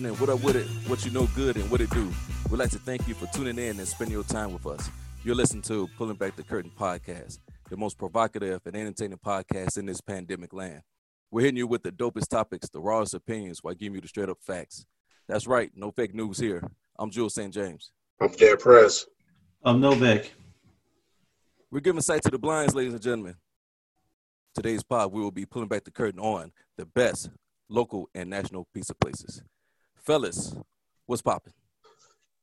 happening? What up with it? What you know good and what it do? We'd like to thank you for tuning in and spending your time with us. You're listening to Pulling Back the Curtain podcast, the most provocative and entertaining podcast in this pandemic land. We're hitting you with the dopest topics, the rawest opinions, while giving you the straight up facts. That's right, no fake news here. I'm Jules St. James. I'm Jay Press. I'm Novak. We're giving sight to the blinds, ladies and gentlemen. Today's pod, we will be pulling back the curtain on the best local and national pizza places. Fellas, what's popping?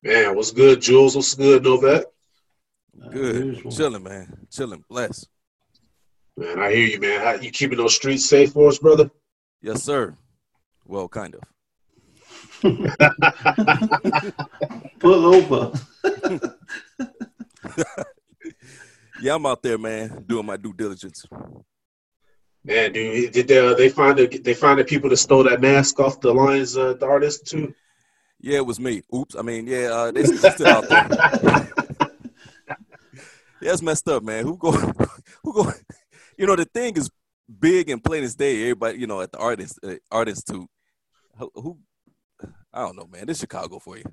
Man, what's good, Jules? What's good, Novak? Good. Chilling, man. Chilling. Bless. Man, I hear you, man. How, you keeping those streets safe for us, brother? Yes, sir. Well, kind of. Pull over. yeah, I'm out there, man, doing my due diligence. Man, dude, did they, uh, they find the they find the people that stole that mask off the Lions uh, the artist too? Yeah, it was me. Oops. I mean, yeah, uh, they still out there. yeah, it's messed up, man. Who go? Who go? You know, the thing is big and plain as day. Everybody, you know, at the artist uh, art institute. Who, who? I don't know, man. This Chicago for you.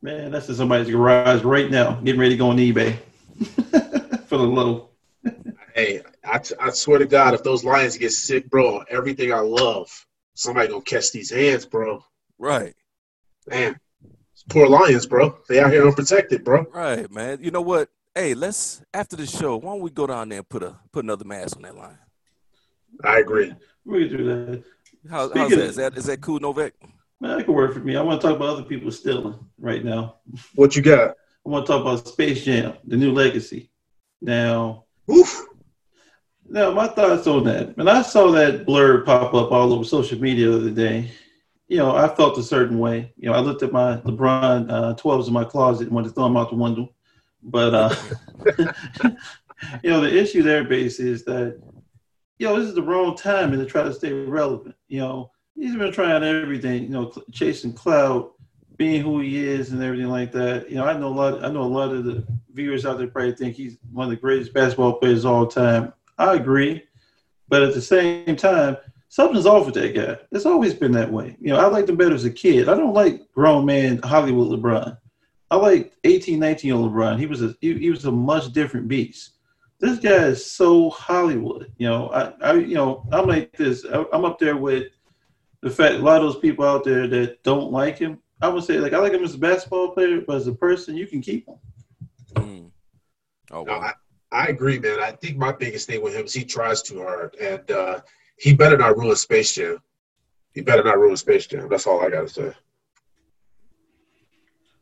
Man, that's in somebody's garage right now, getting ready to go on eBay for the low. Hey, I, t- I swear to God, if those lions get sick, bro, everything I love, somebody gonna catch these hands, bro. Right. Man, poor lions, bro. They out here unprotected, bro. Right, man. You know what? Hey, let's after the show, why don't we go down there and put a put another mask on that lion? I agree. We can do that. How, how's that? Is that is that cool, Novak? Man, that could work for me. I want to talk about other people stealing right now. What you got? I want to talk about Space Jam, the new legacy. Now, Oof. Now my thoughts on that. When I saw that blurb pop up all over social media the other day, you know, I felt a certain way. You know, I looked at my LeBron uh, 12s in my closet and wanted to throw them out the window. But, uh, you know, the issue there, base, is that, you know, this is the wrong time to try to stay relevant. You know, he's been trying everything, you know, chasing clout, being who he is and everything like that. You know, I know a lot. I know a lot of the viewers out there probably think he's one of the greatest basketball players of all time. I agree, but at the same time, something's off with that guy. It's always been that way. You know, I liked him better as a kid. I don't like grown man Hollywood LeBron. I like 18, 19 year old LeBron. He was a he, he was a much different beast. This guy is so Hollywood. You know, I, I you know I'm like this. I, I'm up there with the fact a lot of those people out there that don't like him. I would say like I like him as a basketball player, but as a person, you can keep him. Mm. Oh, No, wow. I, I agree, man. I think my biggest thing with him is he tries too hard, and uh, he better not ruin Space Jam. He better not ruin Space Jam. That's all I gotta say.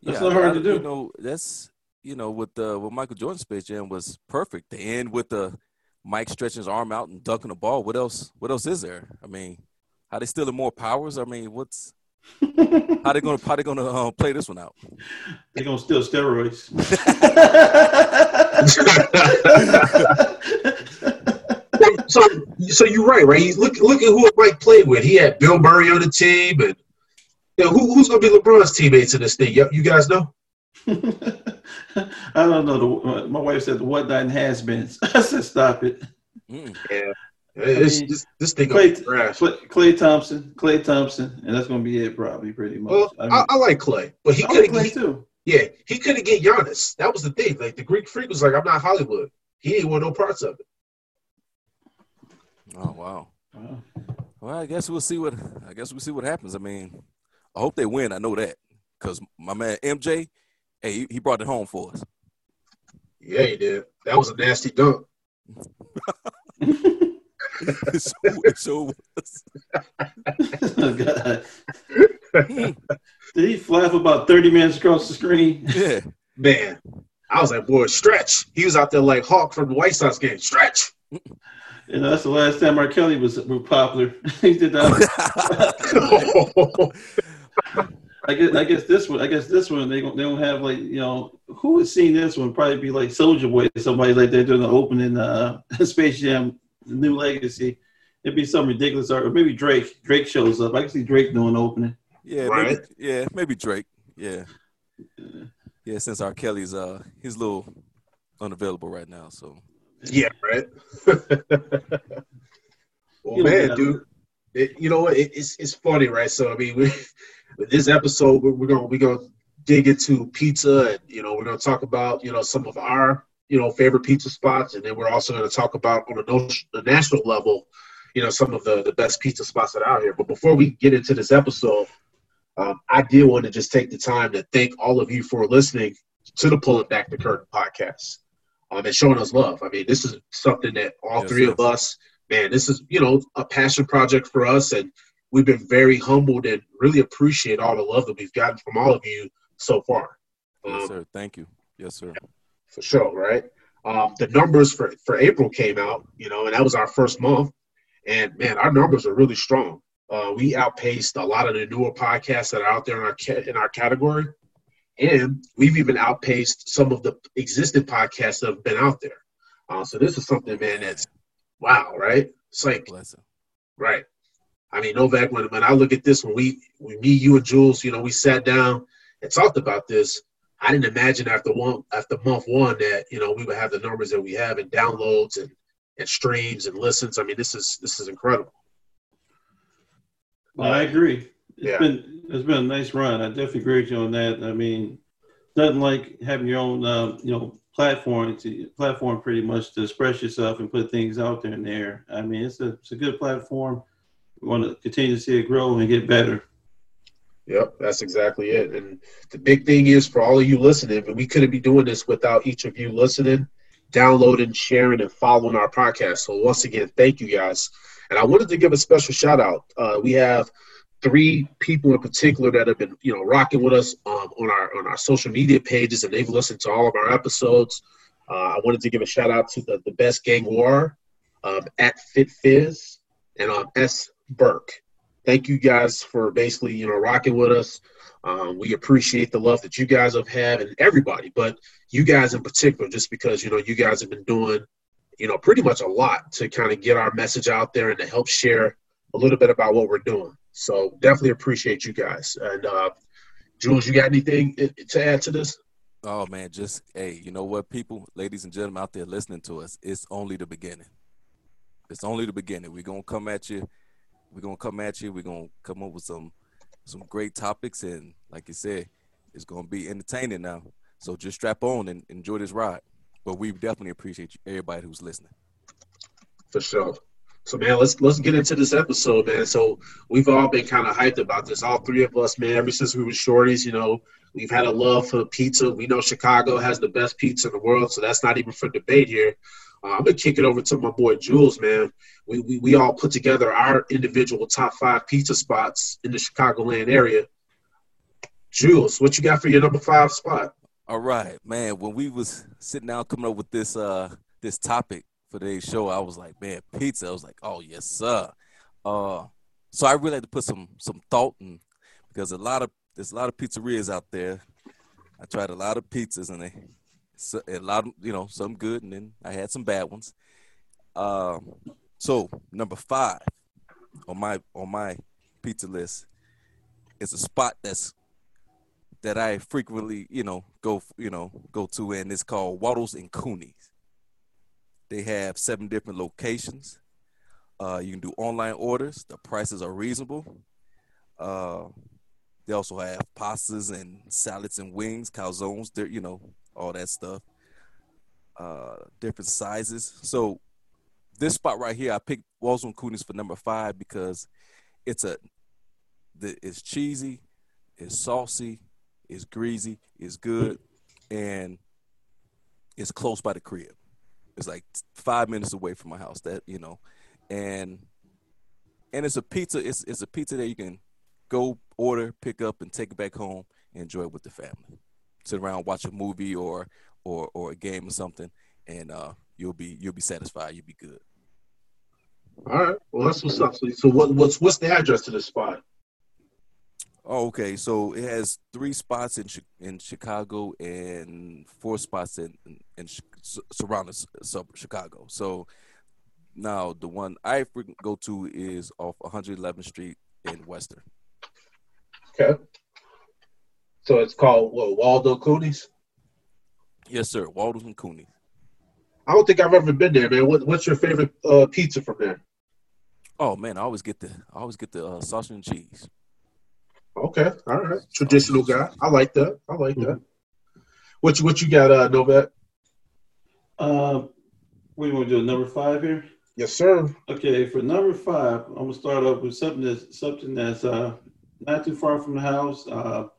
That's not hard I- to do. You know, that's you know, with the with Michael Jordan Space Jam was perfect. The end with the Mike stretching his arm out and dunking the ball. What else? What else is there? I mean, are they stealing more powers? I mean, what's how they gonna how they gonna uh, play this one out? They're gonna steal steroids. so, so you're right, right? He's look look at who Mike played with. He had Bill Murray on the team, and you know, who, who's gonna be LeBron's teammates in this thing? You, you guys know? I don't know. The, my wife said the what nine has been. I said stop it. Mm. Yeah, it's, mean, this this thing Clay, trash. Clay, Klay Thompson, Klay Thompson, and that's gonna be it probably pretty much. Well, I, mean, I, I like Klay, but he I like couldn't. Clay get too. Yeah, he couldn't get Giannis. That was the thing. Like the Greek freak was like, "I'm not Hollywood." He didn't want no parts of it. Oh wow. Wow. Well, I guess we'll see what I guess we'll see what happens. I mean, I hope they win. I know that because my man MJ, hey, he, he brought it home for us. Yeah, he did. That was a nasty dunk. so, it sure was. oh, Did he fly for about thirty minutes across the screen? Yeah. Man, I was like, boy, stretch. He was out there like Hawk from the White Sox game. Stretch. You know, that's the last time R. Kelly was, was popular. he did that. I guess I guess this one I guess this one they gon- they don't have like you know who has seen this one probably be like Soulja Boy somebody like that doing the opening uh Space Jam New Legacy it'd be some ridiculous art or maybe Drake Drake shows up I can see Drake doing the opening Yeah, Right. maybe, yeah, maybe Drake. Yeah, yeah. Since R. Kelly's uh, he's a little unavailable right now, so yeah, right. well, You man, yeah. dude, It, you know what? It, it's it's funny, right? So I mean, we, this episode we're, we're gonna we're gonna dig into pizza, and you know we're gonna talk about you know some of our you know favorite pizza spots, and then we're also gonna talk about on a, a national level, you know some of the the best pizza spots that are out here. But before we get into this episode, um, I did want to just take the time to thank all of you for listening to the Pulling Back the Curtain podcast um, and showing us love. I mean, this is something that all yes, three yes. of us, man, this is, you know, a passion project for us. And we've been very humbled and really appreciate all the love that we've gotten from all of you so far. Um, yes, sir. Thank you. Yes, sir. For sure, right? Um, the numbers for, for April came out, you know, and that was our first month. And man, our numbers are really strong. Uh, we outpaced a lot of the newer podcasts that are out there in our ca- in our category, and we've even outpaced some of the existing podcasts that have been out there. Uh, so this is something, man. That's wow, right? It's like, right. I mean, Novak. When when I look at this, when we, when me, you, and Jules, you know, we sat down and talked about this. I didn't imagine after one after month one that you know we would have the numbers that we have in downloads and and streams and listens. I mean, this is this is incredible. Well, I agree. It's yeah. been it's been a nice run. I definitely agree with you on that. I mean, nothing like having your own uh, you know platform to platform pretty much to express yourself and put things out there in there. I mean, it's a it's a good platform. We want to continue to see it grow and get better. Yep, that's exactly it. And the big thing is for all of you listening, and we couldn't be doing this without each of you listening, downloading, sharing, and following our podcast. So once again, thank you guys. And I wanted to give a special shout out. Uh, we have three people in particular that have been, you know, rocking with us um, on our on our social media pages, and they've listened to all of our episodes. Uh, I wanted to give a shout out to the, the best gang war um, at Fit Fizz and um, S Burke. Thank you guys for basically, you know, rocking with us. Um, we appreciate the love that you guys have had and everybody, but you guys in particular, just because you know you guys have been doing you know, pretty much a lot to kind of get our message out there and to help share a little bit about what we're doing. So definitely appreciate you guys. And uh, Jules, you got anything to add to this? Oh man, just hey, you know what, people, ladies and gentlemen out there listening to us, it's only the beginning. It's only the beginning. We're gonna come at you. We're gonna come at you. We're gonna come up with some some great topics, and like you said, it's gonna be entertaining now. So just strap on and enjoy this ride. But we definitely appreciate you, everybody who's listening. For sure. So man, let's let's get into this episode, man. So we've all been kind of hyped about this. All three of us, man. Ever since we were shorties, you know, we've had a love for pizza. We know Chicago has the best pizza in the world, so that's not even for debate here. Uh, I'm gonna kick it over to my boy Jules, man. We, we we all put together our individual top five pizza spots in the Chicagoland area. Jules, what you got for your number five spot? All right, man. When we was sitting down coming up with this uh this topic for today's show, I was like, man, pizza. I was like, oh yes, sir. Uh, so I really had to put some some thought in because a lot of there's a lot of pizzerias out there. I tried a lot of pizzas and they so, a lot of you know some good and then I had some bad ones. Um, so number five on my on my pizza list is a spot that's that I frequently, you know, go, you know, go to, and it's called Waldo's and Cooney's. They have seven different locations. Uh, you can do online orders. The prices are reasonable. Uh, they also have pastas and salads and wings, calzones. They're you know, all that stuff. Uh, different sizes. So this spot right here, I picked Waldo's and Cooney's for number five because it's a, it's cheesy, it's saucy, it's greasy, it's good, and it's close by the crib. It's like five minutes away from my house. That you know, and and it's a pizza. It's it's a pizza that you can go order, pick up, and take it back home and enjoy it with the family. Sit around, watch a movie or or or a game or something, and uh, you'll be you'll be satisfied. You'll be good. All right. Well, that's what's up. So, so what, what's what's the address to this spot? Oh, okay. So it has three spots in in Chicago and four spots in in, in surrounding sub Chicago. So now the one I go to is off 111th Street in Western. Okay. So it's called what, Waldo Cooney's. Yes, sir. Waldo's and Cooney's. I don't think I've ever been there, man. What, what's your favorite uh, pizza from there? Oh man, I always get the I always get the uh, sausage and cheese. Okay, all right, traditional guy. I like that. I like that. What you what you got, uh, Novak? Uh, what do you want to do? Number five here. Yes, sir. Okay, for number five, I'm gonna start off with something that's something that's uh, not too far from the house. Uh, we'll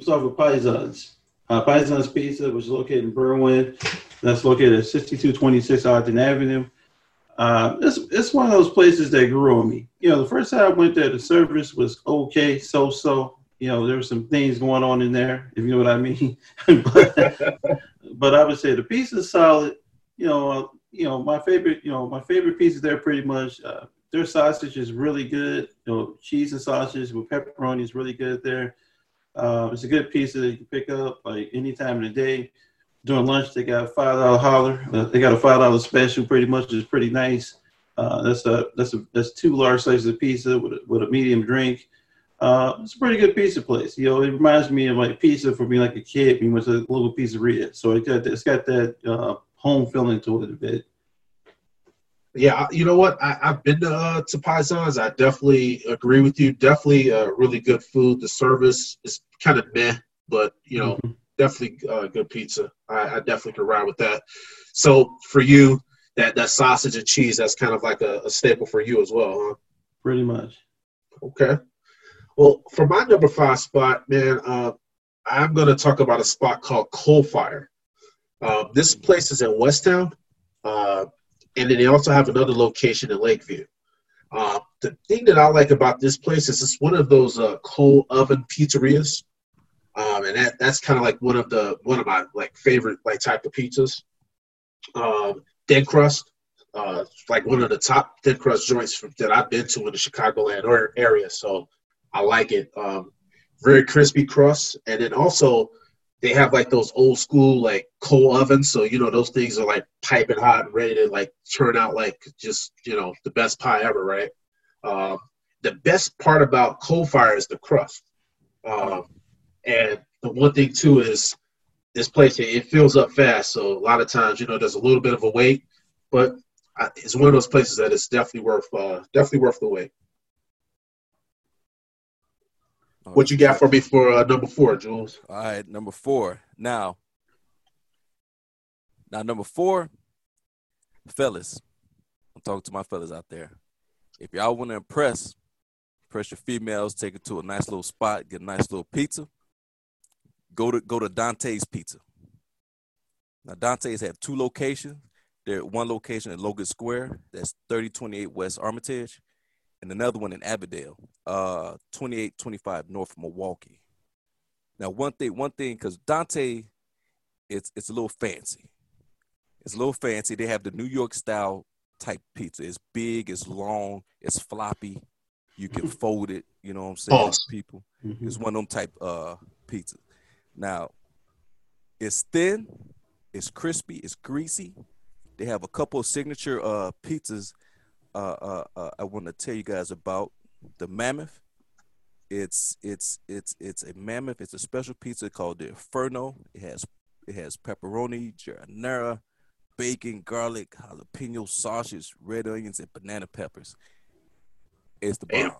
start with Paisans. Uh, Paisans Pizza, which is located in Berwyn. That's located at 6226 Ogden Avenue. Uh, it's it's one of those places that grew on me. You know, the first time I went there, the service was okay, so so. You know, there were some things going on in there, if you know what I mean. but, but I would say the pizza is solid. You know, uh, you know my favorite. You know, my favorite pieces there pretty much. Uh, their sausage is really good. You know, cheese and sausage with pepperoni is really good there. Uh, it's a good pizza that you can pick up like any time of the day during lunch they got a five dollar holler. Uh, they got a five dollar special, pretty much. is pretty nice. Uh, that's a that's a that's two large slices of pizza with a, with a medium drink. Uh, it's a pretty good pizza place. You know, it reminds me of like pizza for being like a kid. We went to a little pizzeria, so it got it's got that uh, home feeling to it a bit. Yeah, you know what? I, have been to uh, to Paisans. I definitely agree with you. Definitely uh, really good food. The service is kind of meh, but you know, mm-hmm definitely uh, good pizza. I, I, definitely can ride with that. So for you, that that sausage and cheese, that's kind of like a, a staple for you as well, huh? Pretty much. Okay. Well, for my number five spot, man, uh, I'm going to talk about a spot called Coalfire. Uh, this place is in Westtown, uh, and then they also have another location in Lakeview. Uh, the thing that I like about this place is it's one of those uh, coal oven pizzerias. Um, and that that's kind of like one of the one of my like favorite like type of pizzas. Um, thin crust, uh, like one of the top thin crust joints that I've been to in the Chicagoland area. So I like it. Um, very crispy crust, and then also they have like those old school like coal ovens. So you know those things are like piping hot and ready to like turn out like just you know the best pie ever, right? Um, the best part about Coalfire is the crust. Um, and the one thing too is this place it fills up fast. So a lot of times, you know, there's a little bit of a wait, but it's one of those places that it's definitely worth uh, definitely worth the wait. What you got for me for uh, number four, Jules? All right, number four. Now, now number four, fellas. I'm talking to my fellas out there. If y'all want to impress, impress your females, take it to a nice little spot, get a nice little pizza go to go to Dante's Pizza. Now Dante's have two locations. They're at one location in Logan Square, that's 3028 West Armitage, and another one in Avondale, uh 2825 North Milwaukee. Now one thing, one thing, because Dante, it's it's a little fancy. It's a little fancy. They have the New York style type pizza. It's big, it's long, it's floppy. You can fold it, you know what I'm saying? Awesome. People. Mm-hmm. It's one of them type uh pizzas. Now, it's thin, it's crispy, it's greasy. They have a couple of signature uh, pizzas uh, uh, uh I want to tell you guys about. The Mammoth. It's it's it's it's a mammoth. It's a special pizza called the Inferno. It has it has pepperoni, giardiniera, bacon, garlic, jalapeno sausage, red onions, and banana peppers. It's the bomb.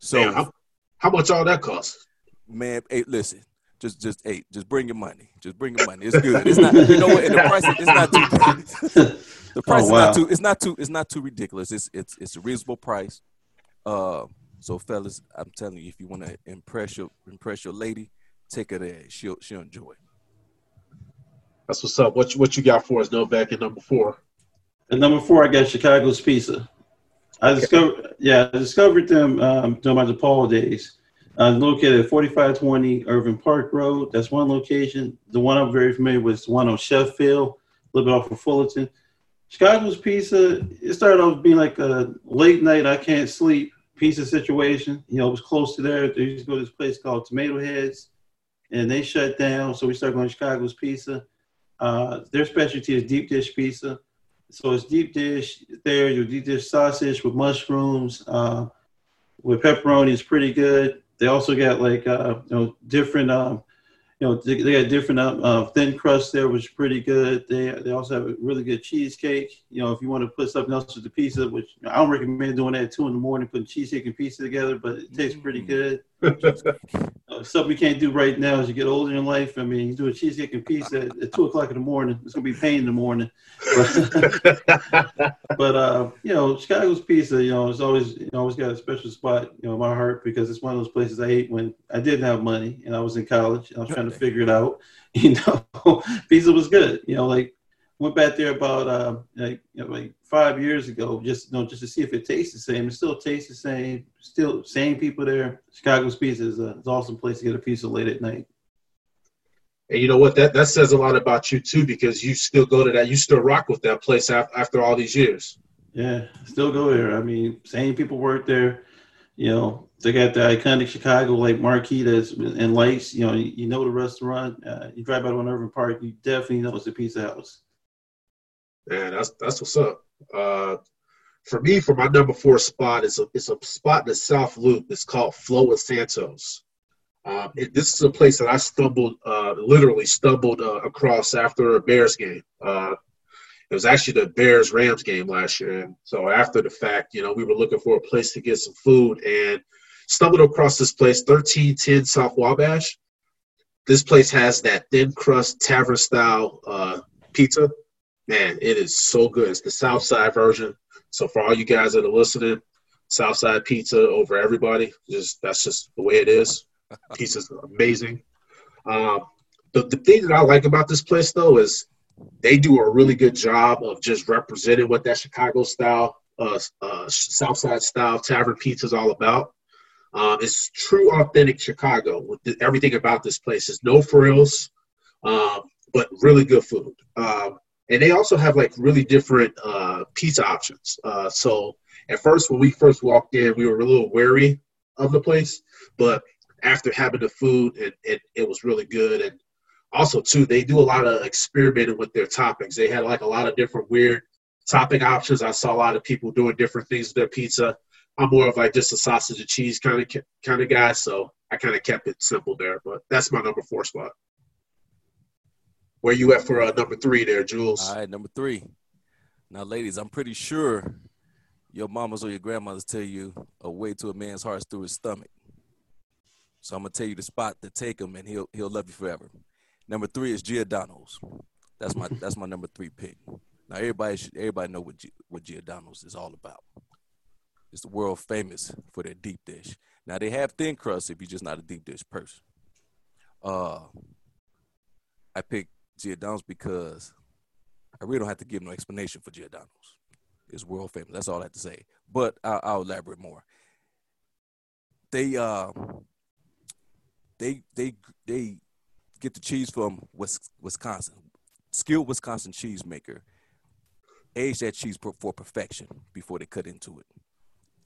So, how, how much all that cost? Man, hey, listen, just just hey, just bring your money. Just bring your money. It's good. It's not you know what and the price it's not too the price oh, wow. is not too it's not too it's not too ridiculous. It's it's it's a reasonable price. Uh so fellas, I'm telling you, if you want to impress your impress your lady, take her there. She'll she'll enjoy. That's what's up. What you, what you got for us, Novak in number four? At number four, I got Chicago's Pizza. I discovered, yeah, I discovered them um, during my DePaul days. Uh, located at 4520 Irving Park Road. That's one location. The one I'm very familiar with is the one on Sheffield, a little bit off of Fullerton. Chicago's Pizza, it started off being like a late night, I can't sleep pizza situation. You know, it was close to there. They used to go to this place called Tomato Heads, and they shut down. So we started going to Chicago's Pizza. Uh, their specialty is deep dish pizza. So it's deep dish there, your deep dish sausage with mushrooms, uh, with pepperoni is pretty good. They also got like uh, you know different um, you know, they, they got different uh, thin crust there, which is pretty good. They they also have a really good cheesecake. You know, if you want to put something else with the pizza, which I don't recommend doing that at two in the morning, putting cheesecake and pizza together, but it tastes pretty good. uh, something you can't do right now as you get older in life. I mean, you do a cheesecake and pizza at, at two o'clock in the morning, it's gonna be pain in the morning. But, but uh, you know, Chicago's pizza, you know, it's always you know, always got a special spot, you know, in my heart because it's one of those places I ate when I didn't have money and I was in college and I was trying to figure it out. You know, pizza was good. You know, like went back there about uh, like you know, like five years ago, just you know, just to see if it tastes the same. It still tastes the same. Still same people there. Chicago's Pizza is a, an awesome place to get a pizza late at night. And you know what? That that says a lot about you too, because you still go to that. You still rock with that place after, after all these years. Yeah, still go there. I mean, same people work there. You know, they got the iconic Chicago like marquee that's in lights. You know, you, you know the restaurant. Uh, you drive by on Irving Park, you definitely know it's a pizza house. Man, that's that's what's up. Uh, for me, for my number four spot is a it's a spot in the South Loop. It's called Flo & Santos. Um, it, this is a place that I stumbled, uh, literally stumbled uh, across after a Bears game. Uh, it was actually the Bears Rams game last year, and so after the fact, you know, we were looking for a place to get some food and stumbled across this place, thirteen ten South Wabash. This place has that thin crust tavern style uh, pizza. Man, it is so good. It's the South Side version. So for all you guys that are listening, South Side Pizza over everybody. Just that's just the way it is. Pizza's amazing. Um, the the thing that I like about this place though is they do a really good job of just representing what that Chicago style, uh, uh, Southside style tavern pizza is all about. Um, it's true, authentic Chicago with the, everything about this place. It's no frills, um, but really good food. Um, and they also have like really different uh, pizza options. Uh, so at first, when we first walked in, we were a little wary of the place, but after having the food, it, it, it was really good. And also, too, they do a lot of experimenting with their toppings. They had like a lot of different weird topping options. I saw a lot of people doing different things with their pizza. I'm more of like just a sausage and cheese kind of kind of guy, so I kind of kept it simple there. But that's my number four spot. Where you at for uh, number three there, Jules? All right, number three. Now, ladies, I'm pretty sure your mamas or your grandmothers tell you a way to a man's heart is through his stomach. So I'm gonna tell you the spot to take him, and he'll he'll love you forever. Number three is Giordano's. That's my that's my number three pick. Now everybody should everybody know what G, what Giordano's is all about. It's the world famous for their deep dish. Now they have thin crust if you're just not a deep dish person. Uh, I picked Giordano's because I really don't have to give no explanation for Giordano's. It's world famous. That's all I have to say. But I'll, I'll elaborate more. They uh, they they they get the cheese from Wisconsin, skilled Wisconsin cheesemaker. Age that cheese for perfection before they cut into it.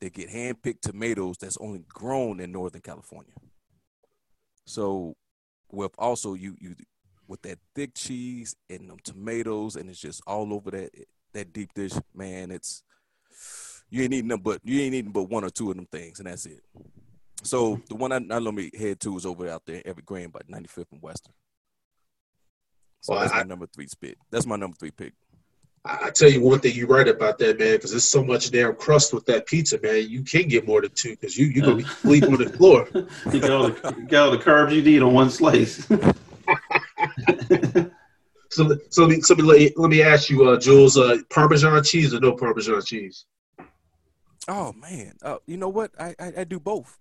They get hand-picked tomatoes that's only grown in Northern California. So, with also you you with that thick cheese and them tomatoes, and it's just all over that that deep dish. Man, it's you ain't eating them, but you ain't eating but one or two of them things, and that's it. So the one I, I normally head to is over out there, Evergreen, by 95th and Western. So well, that's I, my number three spit. That's my number three pick. I tell you one thing, you're right about that, man, because there's so much damn crust with that pizza, man. You can get more than two because you you're gonna be sleeping on the floor. you got all the you got all the carbs you need on one slice. so, so, me, so me, let me ask you, uh, Jules, uh, Parmesan cheese or no Parmesan cheese? Oh man, uh, you know what? I I, I do both.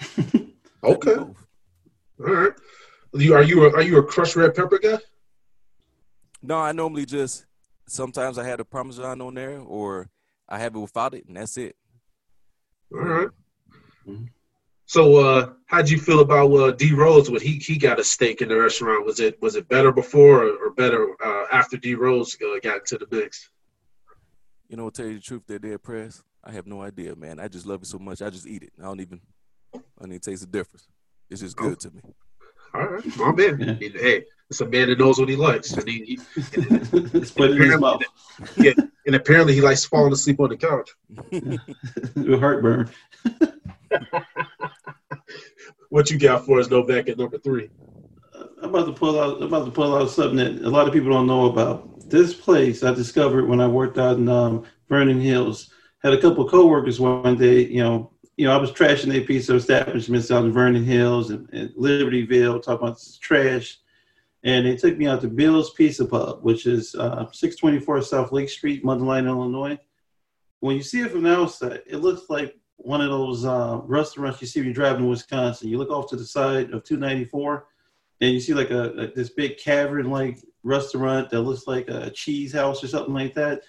okay. Do both. All right. You are you a, are you a crushed red pepper guy? No, I normally just sometimes I have the Parmesan on there, or I have it without it, and that's it. All right. mm-hmm. So, uh, how'd you feel about uh, D Rose when he he got a stake in the restaurant? Was it was it better before or, or better uh, after D Rose uh, got into the mix? You know, to tell you the truth, there, Jay Press. I have no idea, man. I just love it so much. I just eat it. I don't even, I don't even taste the difference. It's just good oh. to me. All right, my man. Yeah. Hey, it's a man that knows what he likes, and he, he and, and, put it his mouth. Yeah, and apparently he likes falling asleep on the couch. heartburn. what you got for us, Novak, at number three? I'm about to pull out. I'm about to pull out something that a lot of people don't know about. This place I discovered when I worked out in um, Vernon Hills. Had a couple of coworkers one day. You know, you know, I was trashing a piece of establishments out in Vernon Hills and, and Libertyville, talking about trash. And they took me out to Bill's Pizza Pub, which is uh, 624 South Lake Street, Mundelein, Illinois. When you see it from the outside, it looks like one of those uh, restaurants you see when you're driving to Wisconsin. You look off to the side of 294, and you see like a, a this big cavern-like restaurant that looks like a cheese house or something like that.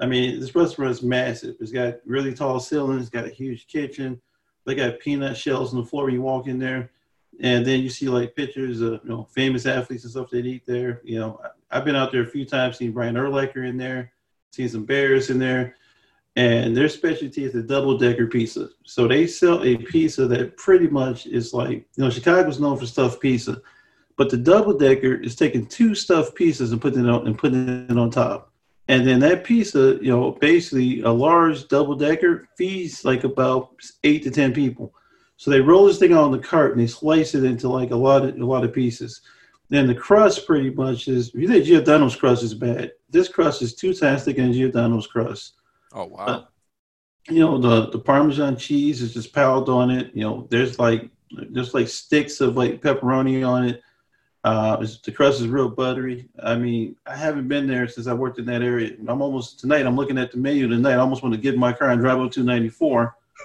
I mean, this restaurant is massive. It's got really tall ceilings, It's got a huge kitchen. They got peanut shells on the floor when you walk in there. And then you see like pictures of you know famous athletes and stuff that eat there. You know, I've been out there a few times, seen Brian Urlacher in there, seen some bears in there, and their specialty is the double decker pizza. So they sell a pizza that pretty much is like you know Chicago's known for stuffed pizza, but the double decker is taking two stuffed pizzas and putting it on and putting it on top. And then that pizza, you know, basically a large double decker feeds like about eight to ten people. So they roll this thing on the cart and they slice it into like a lot of a lot of pieces. Then the crust pretty much is if you think Giordano's crust is bad, this crust is two times thicker than Giordano's crust. Oh wow. Uh, you know, the the Parmesan cheese is just piled on it. You know, there's like there's like sticks of like pepperoni on it. Uh, the crust is real buttery. I mean, I haven't been there since I worked in that area. I'm almost tonight. I'm looking at the menu tonight. I almost want to get in my car and drive up 294.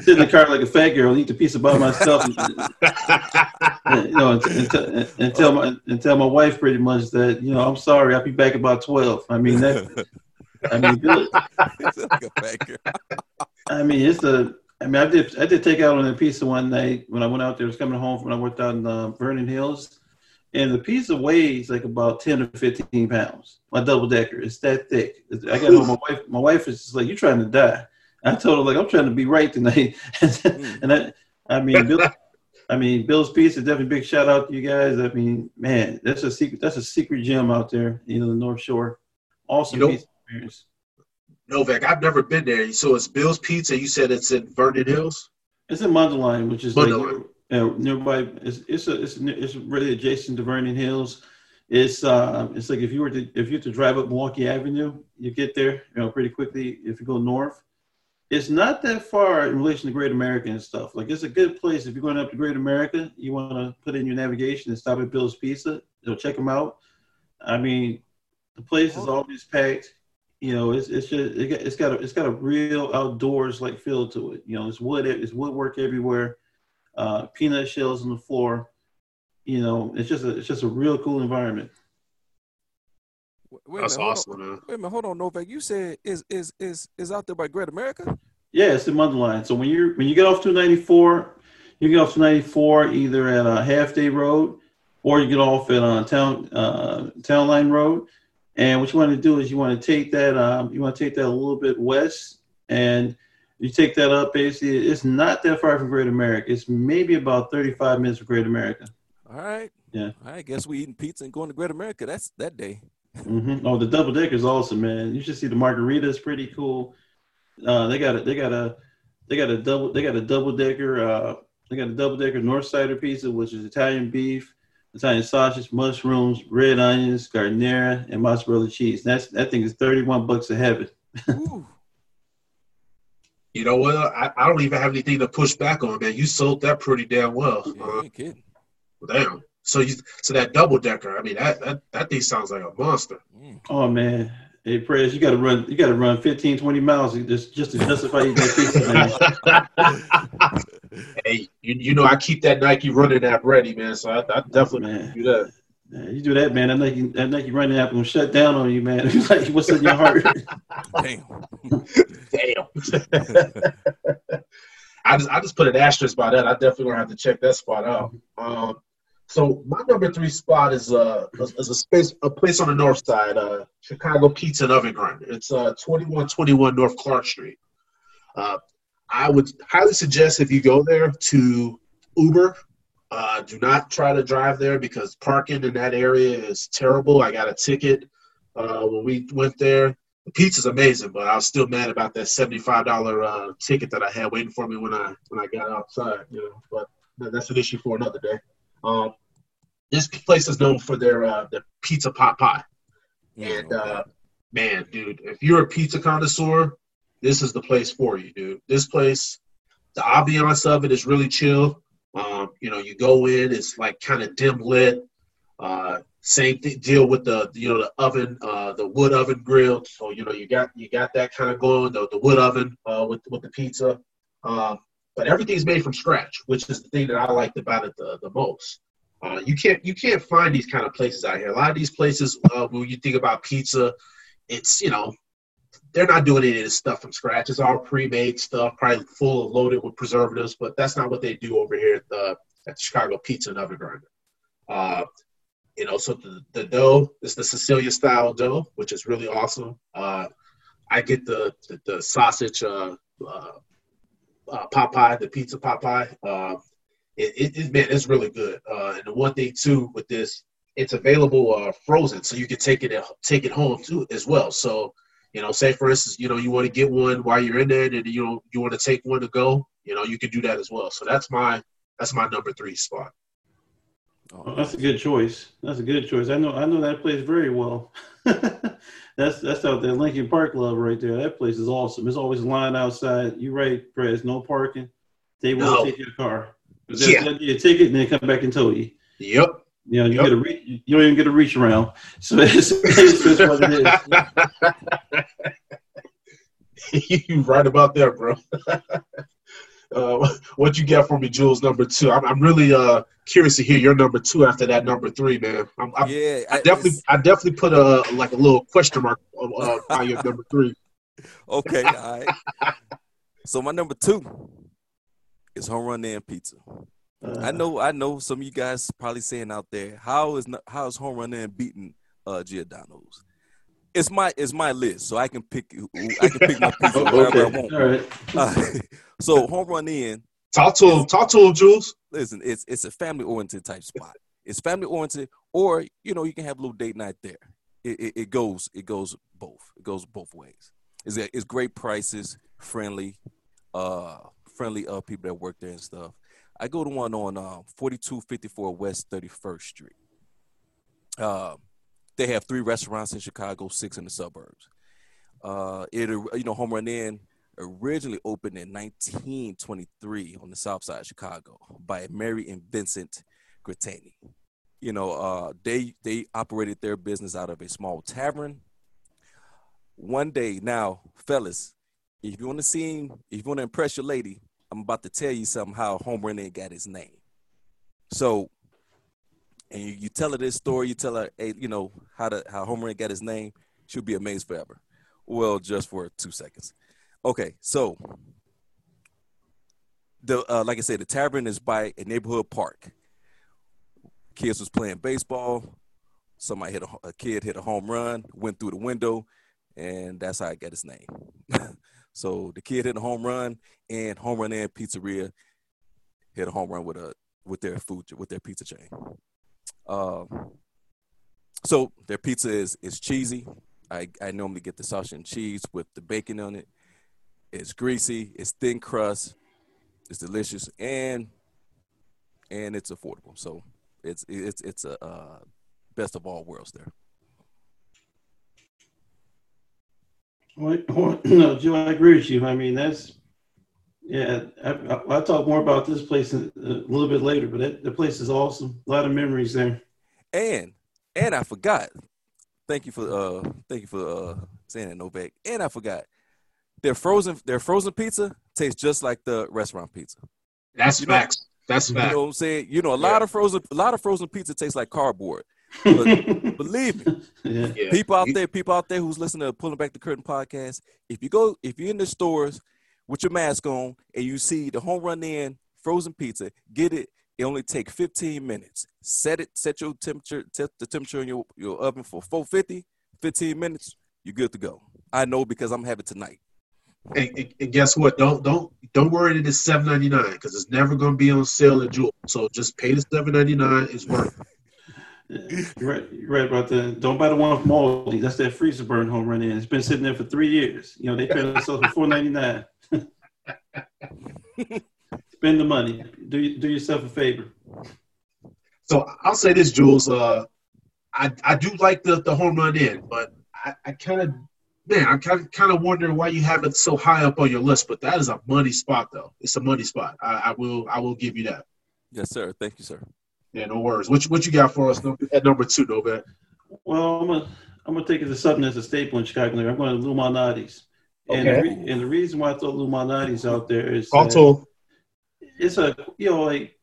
Sit in the car like a fat girl, eat the pizza by myself, and, you know, and, and, and, tell my and tell my wife pretty much that you know I'm sorry. I'll be back about twelve. I mean that. I mean, like a. I mean, it's a I mean, I did I did take out on a pizza one night when I went out there. I was coming home when I worked out in uh, Vernon Hills, and the pizza weighs like about ten or fifteen pounds. My double decker, it's that thick. I got home. My wife, my wife is just like, "You're trying to die." I told her like, "I'm trying to be right tonight," and I, I mean, Bill, I mean, Bill's Pizza. Definitely big shout out to you guys. I mean, man, that's a secret. That's a secret gem out there. You know, the North Shore. Awesome you know, pizza experience. Novak, I've never been there. So it's Bill's Pizza. You said it's in Vernon Hills. It's in Mundelein, which is like uh, nearby. It's it's a, it's it's really adjacent to Vernon Hills. It's uh it's like if you were to if you were to drive up Milwaukee Avenue, you get there you know pretty quickly. If you go north, it's not that far in relation to Great America and stuff. Like it's a good place if you're going up to Great America. You want to put in your navigation and stop at Bill's Pizza. You'll check them out. I mean, the place is always packed you know, it's it's just it's got a it's got a real outdoors like feel to it. You know, it's wood it's woodwork everywhere, uh, peanut shells on the floor. You know, it's just a it's just a real cool environment. Wait That's minute, awesome, man. Wait a minute, hold on, Novak. You said is is is is out there by Great America? Yeah, it's in Mundelein. So when you when you get off 294, you get off 294 either at a uh, Half Day Road or you get off at uh, Town uh, Town Line Road and what you want to do is you want to take that, um, you want to take that a little bit west, and you take that up. Basically, it's not that far from Great America. It's maybe about 35 minutes from Great America. All right. Yeah. I guess we eating pizza and going to Great America. That's that day. mm-hmm. Oh, the double decker is awesome, man. You should see the margarita is pretty cool. Uh, they got a, they got a, they got a double, they got a double decker. Uh, they got a double decker North Sider pizza, which is Italian beef, Italian sausage, mushrooms, red onions, giardiniera, and mozzarella cheese. That's that thing is thirty-one bucks a heaven. you know what? I, I don't even have anything to push back on, man. You sold that pretty damn well. Yeah, uh, kidding. Damn. So you so that double decker, I mean that, that that thing sounds like a monster. Mm. Oh man. Hey, Prez, you got to run. You got to run 15, 20 miles just just to justify you that pizza. hey, you, you know I keep that Nike running app ready, man. So I, I definitely man. do that. Yeah, you do that, man. That Nike that Nike running app gonna shut down on you, man. like what's in your heart? Damn. Damn. I just I just put an asterisk by that. I definitely gonna have to check that spot out. Um, so my number three spot is uh is a space a place on the north side, uh Chicago Pizza and Oven Grinder. It's uh twenty one twenty one North Clark Street. Uh, I would highly suggest if you go there to Uber. Uh, do not try to drive there because parking in that area is terrible. I got a ticket uh, when we went there. The pizza's amazing, but I was still mad about that seventy-five dollar uh, ticket that I had waiting for me when I when I got outside. You know, but that's an issue for another day. Um, this place is known for their uh, the pizza pot pie, and uh, man, dude, if you're a pizza connoisseur, this is the place for you, dude. This place, the ambiance of it is really chill. Um, you know, you go in, it's like kind of dim lit. Uh, same thing, deal with the you know the oven, uh, the wood oven grill. So you know you got you got that kind of going, the, the wood oven uh, with with the pizza. Um, but everything's made from scratch, which is the thing that I liked about it the, the most. Uh, you can't you can't find these kind of places out here. A lot of these places, uh, when you think about pizza, it's you know they're not doing any of this stuff from scratch. It's all pre-made stuff, probably full of loaded with preservatives. But that's not what they do over here at the, at the Chicago Pizza and Oven Grinder. Uh, you know, so the, the dough is the Sicilian style dough, which is really awesome. Uh, I get the the, the sausage uh, pie, the pizza pot pie. Uh, it, it, it man, it's really good. Uh, and the one thing too with this, it's available uh, frozen, so you can take it take it home too as well. So you know, say for instance, you know, you want to get one while you're in there, and you know, you want to take one to go. You know, you can do that as well. So that's my that's my number three spot. Oh, that's a good choice. That's a good choice. I know I know that place very well. that's that's out there, Lincoln Park Club right there. That place is awesome. It's always lined outside. You're right, Prez. No parking. They will No. take your car. Yeah. They'll give you a ticket and then come back and tow you. Yep. You know, you Yep. get a re- you don't even get a reach around. So it's, it's just what it is. you right about that, bro. Uh, what you get for me, Jules? Number two. I'm, I'm really uh, curious to hear your number two after that number three, man. I'm, I'm, yeah, I definitely, I definitely put a like a little question mark on, uh, on your number three. Okay, all right. So my number two is Home Run Inn pizza. Uh, I know, I know. Some of you guys probably saying out there, how is not, how is Home Run Inn beating uh, Giordano's? It's my it's my list, so I can pick who- I can pick my pizza Oh, wherever I want. All right. Uh, so Home Run Inn, Talk to him. Talk to him, Jules. listen, it's it's a family oriented type spot. It's family oriented, or you know, you can have a little date night there. It, it, it goes it goes both. It goes both ways. It's a, it's great prices, friendly, uh, friendly uh people that work there and stuff. I go to one on um, 4254 West 31st Street. Uh, they have three restaurants in Chicago, six in the suburbs. Uh, it you know Home Run Inn originally opened in 1923 on the south side of Chicago by Mary and Vincent Grattani. You know, uh, they they operated their business out of a small tavern. One day, now, fellas, if you want to see, him, if you want to impress your lady, I'm about to tell you something how Home Run Inn got his name. So, and you, you tell her this story, you tell her, hey, you know how the how Home Run got his name, she'll be amazed forever. Well, just for two seconds. Okay, so the uh, like I said, the tavern is by a neighborhood park. Kids was playing baseball. Somebody hit a, a kid hit a home run, went through the window, and that's how I got his name. so the kid hit a home run, and Home Run Inn pizzeria hit a home run with a with their food with their pizza chain. Um, so their pizza is is cheesy. I, I normally get the sausage and cheese with the bacon on it. It's greasy. It's thin crust. It's delicious and and it's affordable. So it's it's it's a uh, best of all worlds there. Well, no, Joe, I agree with you. I mean, that's yeah. I, I, I'll talk more about this place a little bit later, but that, the place is awesome. A lot of memories there. And and I forgot. Thank you for uh thank you for uh saying that Novak. And I forgot. Their frozen their frozen pizza tastes just like the restaurant pizza. That's You know- facts. You facts. know what I'm saying? You know, a Yeah. lot of frozen a lot of frozen pizza tastes like cardboard. But believe me, yeah. Yeah. people out there, people out there who's listening to Pulling Back the Curtain podcast, if you go, if you're in the stores with your mask on and you see the Home Run Inn frozen pizza, get it. It only take 15 minutes. Set it, set your temperature, set the temperature in your, your oven for 450, 15 minutes, you're good to go. I know because I'm having tonight. And, and- and guess what? Don't don't don't worry that it's seven ninety nine because it's never going to be on sale at Jewel. So just pay the seven ninety nine. It's worth. it. You're right. You're right about that. Don't buy the one from Aldi. That's that freezer burn Home Run Inn. It's been sitting there for three years. You know they pay themselves for four ninety nine. Spend the money. Do do yourself a favor. So I'll say this, Jules. Uh, I I do like the the Home Run Inn, but I, I kind of man, I'm kind of kind of wondering why you have it so high up on your list. But that is a money spot, though. It's a money spot. I, I will I will give you that. Yes, sir. Thank you, sir. Yeah, no worries. What you, what you got for us at number two, Novak? Well, I'm gonna I'm gonna take it to something that's a staple in Chicago. I'm going to Lou Malnati's. And, okay. the re- and the reason why I throw Lou Malnati's out there is uh, also it's a you know like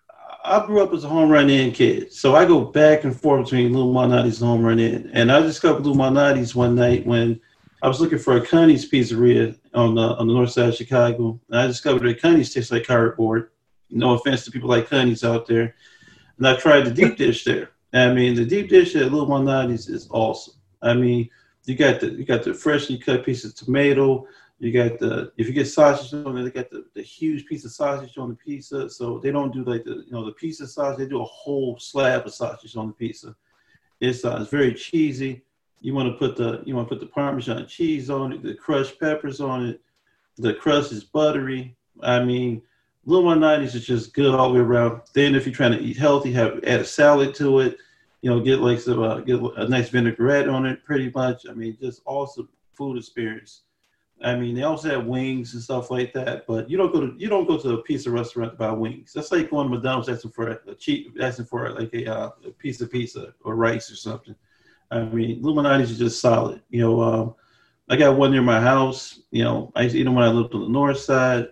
I grew up as a Home Run Inn kid, so I go back and forth between Lou Malnati's and Home Run Inn. And I discovered Lou Malnati's one night when I was looking for a Connie's pizzeria on the on the north side of Chicago, and I discovered that Connie's tastes like cardboard. No offense to people like Connie's out there, and I tried the deep dish there. I mean, the deep dish at Lou Malnati's is awesome. I mean, you got the you got the freshly cut piece of tomato. You got the if you get sausage on it, they got the, the huge piece of sausage on the pizza. So they don't do like the you know the of sausage. They do a whole slab of sausage on the pizza. It's uh, it's very cheesy. You want to put the you want to put the Parmesan cheese on it, the crushed peppers on it. The crust is buttery. I mean, Lou Malnati's is just good all the way around. Then if you're trying to eat healthy, have add a salad to it you know, get like some, uh, get a nice vinaigrette on it, pretty much. I mean, just awesome food experience. I mean, they also have wings and stuff like that, but you don't go to you don't go to a pizza restaurant to buy wings. That's like going to McDonald's asking for a, cheap asking for like a, uh, a piece of pizza or rice or something. I mean, Lou Malnati's is just solid. You know, um, I got one near my house. You know, I used to eat them when I lived on the north side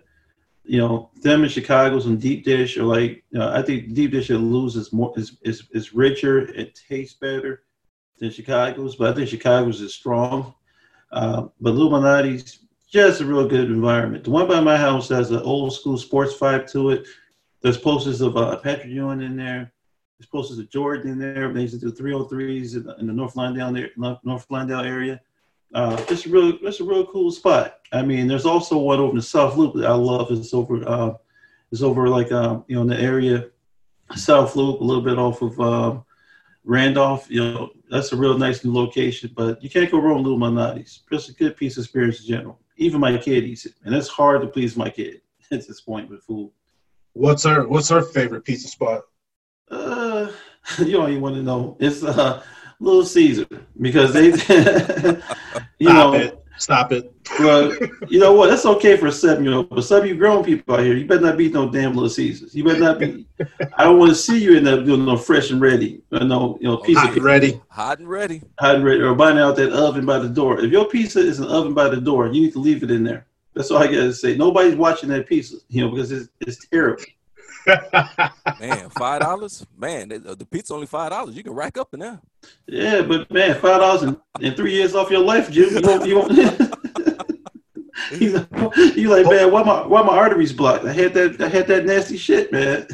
you know, them in Chicago's and deep dish are like, you know, I think deep dish at is more is, is is richer, it tastes better than Chicago's, but I think Chicago's is strong. Uh, but Lou Malnati's just a real good environment. The one by my house has an old school sports vibe to it. There's posters of uh, Patrick Ewing in there. There's posters of Jordan in there. They used to do 303s in the, in the North Lawndale there, North area. Uh, it's a real, it's a real cool spot. I mean, there's also one over in the South Loop that I love. It's over, uh, it's over like uh, you know in the area, South Loop, a little bit off of uh, Randolph. You know, that's a real nice new location. But you can't go wrong with Lou Malnati's. Just a good piece of experience in general. Even my kid eats it, and it's hard to please my kid at this point with food. What's her What's her favorite pizza spot? Uh, you don't even want to know. It's uh Little Caesar because they, you Stop know, it. Stop it. well, you know what? That's okay for seven year old, but some of you grown people out here, you better not be no damn Little Caesars. You better not be. I don't want to see you in there doing no fresh and ready. No, you know, pizza hot and ready, hot and ready, hot and ready, or buying out that oven by the door. If your pizza is an oven by the door, you need to leave it in there. That's all I got to say. Nobody's watching that pizza, you know, because it's, it's terrible. Man, five dollars. Man, the pizza only five dollars. You can rack up in there. Yeah, but man, five dollars in, in three years off your life, Jim. You won't. You, won't, you, you like, man, why my why my arteries blocked? I had that. I had that nasty shit, man.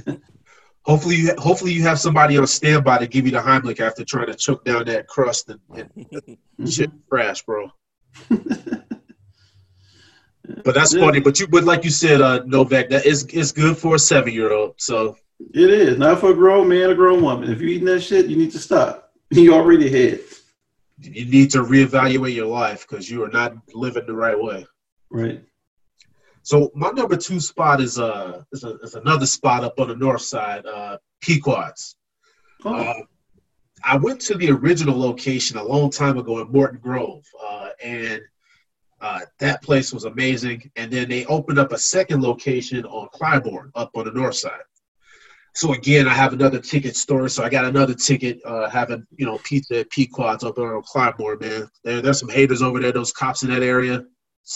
Hopefully, you hopefully you have somebody on standby to give you the Heimlich after trying to choke down that crust and, and shit crash, bro. But that's yeah. funny. But you, but like you said, uh, Novak, that is it's good for a seven year old. So it is not for a grown man or grown woman. If you're eating that shit, you need to stop. You already had. You need to reevaluate your life because you are not living the right way. Right. So my number two spot is uh is, a, is another spot up on the north side, uh, Pequod's. Oh. Uh, I went to the original location a long time ago in Morton Grove, uh, and uh, that place was amazing. And then they opened up a second location on Clybourn up on the north side. So again, I have another ticket store. So I got another ticket uh, having, you know, pizza at Pequod's up there on Clybourn, man. There, there's some haters over there, those cops in that area.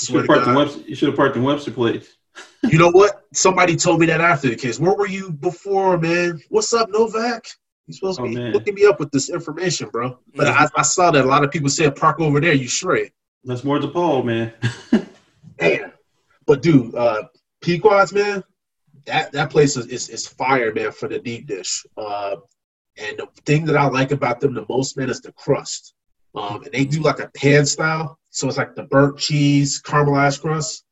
You should, Webster, you should have parked in Webster Place. you know what? Somebody told me that after the case. Where were you before, man? What's up, Novak? You're supposed to oh, be man. hooking me up with this information, bro. But I, I, saw that a lot of people said park over there. You straight. That's more DePaul, man. man. But dude, uh Pequod's, man, that that place is, is, is fire, man, for the deep dish. Uh, and the thing that I like about them the most, man, is the crust. Um, and they do like a pan style, so it's like the burnt cheese, caramelized crust,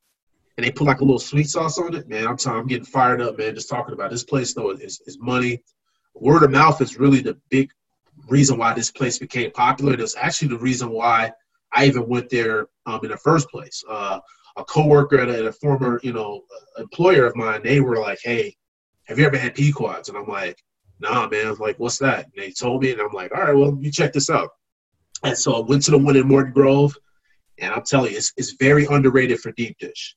and they put like a little sweet sauce on it. Man, I'm I'm getting fired up, man, just talking about this place. Though is, is money. Word of mouth is really the big reason why this place became popular. And it's actually the reason why I even went there um, in the first place. Uh, a coworker at a, a, former, you know, employer of mine, they were like, "Hey, have you ever had Pequod's?" And I'm like, nah, man, like, what's that? And they told me, and I'm like, all right, well, you check this out. And so I went to the one in Morton Grove, and I'm telling you, it's, it's very underrated for deep dish.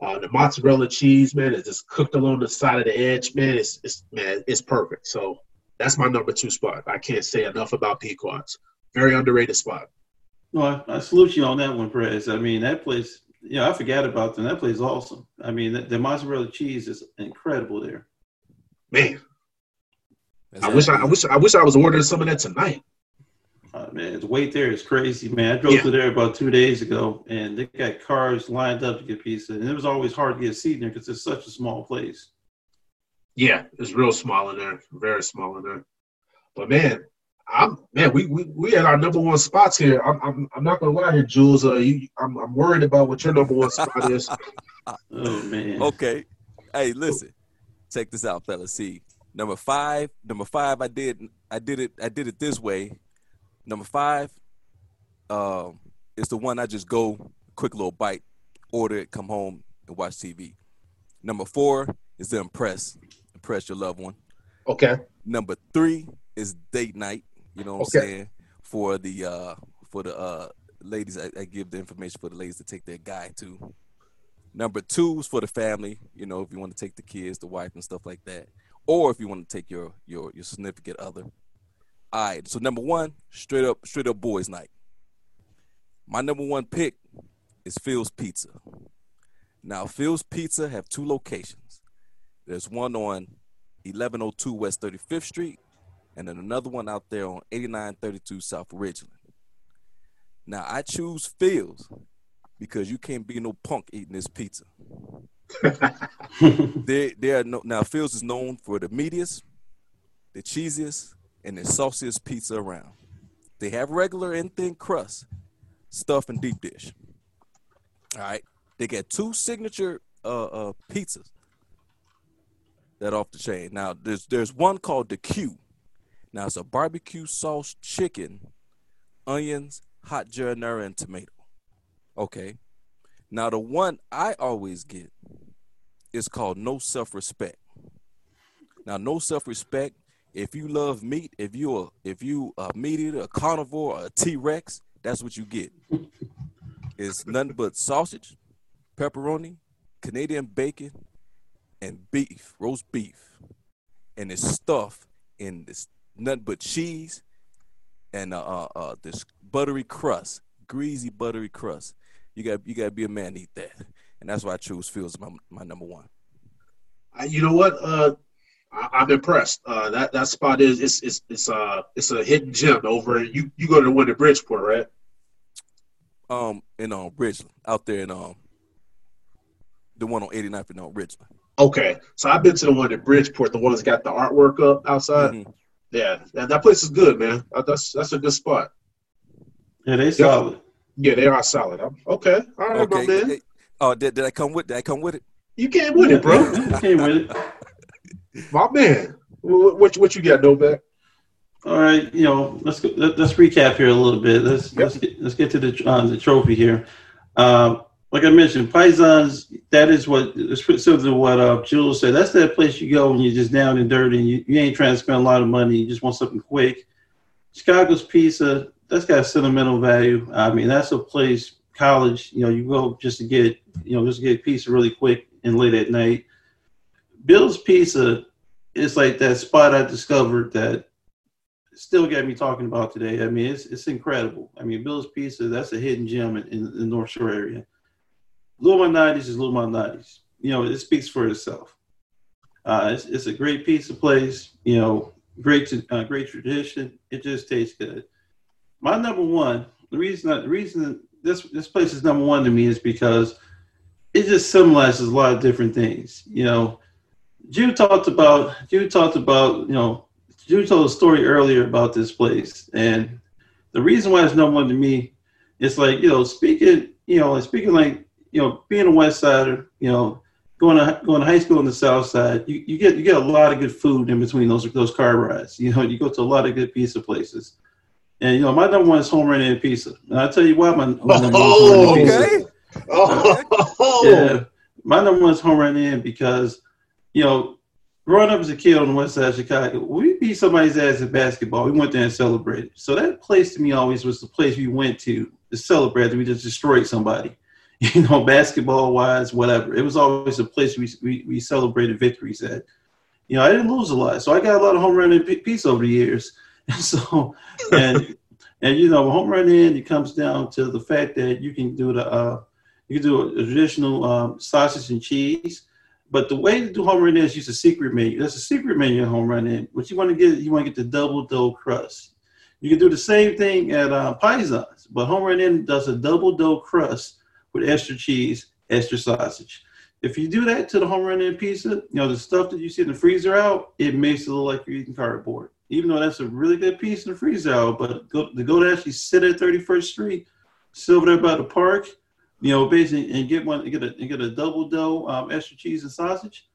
Uh, the mozzarella cheese, man, is just cooked along the side of the edge, man. It's, it's man, it's perfect. So that's my number two spot. I can't say enough about Pequod's. Very underrated spot. Well, I, I salute you on that one, Perez. I mean, that place, you know, I forgot about them. That place is awesome. I mean, the, the mozzarella cheese is incredible there. Man, I wish I, I wish I wish I was ordering some of that tonight. Uh, man, the wait there is crazy, man. I drove Yeah. through there about two days ago, and they got cars lined up to get pizza, and it was always hard to get a seat in there because it's such a small place. Yeah, it's real small in there, very small in there. But man, I'm man, we we we had our number one spots here. I'm I'm, I'm not gonna lie here, Jules. Uh, you, I'm I'm worried about what your number one spot is. Oh man. Okay. Hey, listen. Check this out, fellas. See, number five. Number five. I did. I did it. I did it this way. Number five. Um, is the one I just go quick little bite, order it, come home and watch TV. Number four is to impress, impress your loved one. Okay, Number three is date night. You know what Okay. I'm saying? For the uh for the uh ladies, I, I give the information for the ladies to take their guy to. Number two is for the family. You know, if you want to take the kids, the wife, and stuff like that, or if you want to take your your your significant other. All right. So number one, straight up straight up boys night. My number one pick is Phil's Pizza. Now, Phil's Pizza have two locations. There's one on 1102 West 35th Street, and then another one out there on 8932 South Ridgeland. Now I choose Phil's because you can't be no punk eating this pizza. they they are no, now Phil's is known for the meatiest, the cheesiest, and the sauciest pizza around. They have regular and thin crust, stuff and deep dish. All right, they got two signature uh, uh pizzas that off the chain. Now there's there's one called the Q. Now it's a barbecue sauce chicken, onions, hot marinara, and tomato. Okay. Now the one I always get is called no self-respect. Now no self-respect. If you love meat, if you are if you a meat eater, a carnivore, or a T-Rex, that's what you get. it's nothing but sausage, pepperoni, Canadian bacon, and beef, roast beef, and it's stuffed in this nothing but cheese and uh, uh, uh this buttery crust, greasy buttery crust. You got you got to be a man to eat that, and that's why I choose Phil's my my number one. I- you know what? Uh, I, I'm impressed. Uh, that that spot is it's it's it's uh it's a hidden gem over. You you go to the one in Bridgeport, right? Um, in um Ridgeland, out there in um the one on 89th and on Ridgeland. Okay, so I've been to the one in Bridgeport, the one that's got the artwork up outside. Mhm. Yeah, that, that place is good, man. Uh, That's that's a good spot. Yeah, they solid. Yeah, they are solid. I'm, okay, all right, my Okay. man. Hey, Oh, did, did I come with? Did I come with it? You came with it, bro. You came with it. my man. What, what what you got, Novak? All right, you know, let's go, let, let's recap here a little bit. Let's Yep. let's get let's get to the uh, the trophy here. Um, like I mentioned, Paisans. That is what similar to what uh, Jules said. That's that place you go when you're just down and dirty and you, you ain't trying to spend a lot of money. You just want something quick. Chicago's Pizza. That's got sentimental value. I mean, that's a place. College, you know, you go just to get you know just get pizza really quick and late at night. Bill's Pizza is like that spot I discovered that still got me talking about today. I mean, it's it's incredible. I mean, Bill's Pizza, that's a hidden gem in the North Shore area. 90s is 90s. You know, it speaks for itself. Uh, it's, it's a great pizza place. You know, great uh, great tradition. It just tastes good. My number one, the reason the reason this this place is number one to me is because it just symbolizes a lot of different things. You know, Jude talked about Jude talked about you know Jude told a story earlier about this place, and the reason why it's number one to me, it's like you know speaking you know speaking like you know being a West Sider, you know going to going to high school on the South Side, you, you get you get a lot of good food in between those those car rides. You know you go to a lot of good pizza places, and you know my number one is Home Run Inn pizza, and I tell you why my, my number one is home oh, run and pizza. Okay. Oh, Yeah, my number one is Home Run Inn because, you know, growing up as a kid on the west side of Chicago, we beat somebody's ass at basketball. We went there and celebrated. So that place to me always was the place we went to to celebrate. That we just destroyed somebody, you know, basketball wise, whatever. It was always a place we, we, we celebrated victories at. You know, I didn't lose a lot, so I got a lot of Home Run Inn piece over the years. And so, and and you know, Home Run Inn it comes down to the fact that you can do the uh, you can do a, traditional um, sausage and cheese but the way to do Home Run Inn is use a secret menu. That's a secret menu in Home Run Inn. What you want to get, you want to get the double dough crust. You can do the same thing at uh, but Home Run Inn does a double dough crust with extra cheese, extra sausage. If you do that to the Home Run Inn pizza, you know the stuff that you see in the freezer out, it makes it look like you're eating cardboard. Even though that's a really good piece in the freezer out, but go, to go to actually sit at 31st Street, sit over there by the park, you know, basically, and get one, get a get a double dough, um, extra cheese and sausage.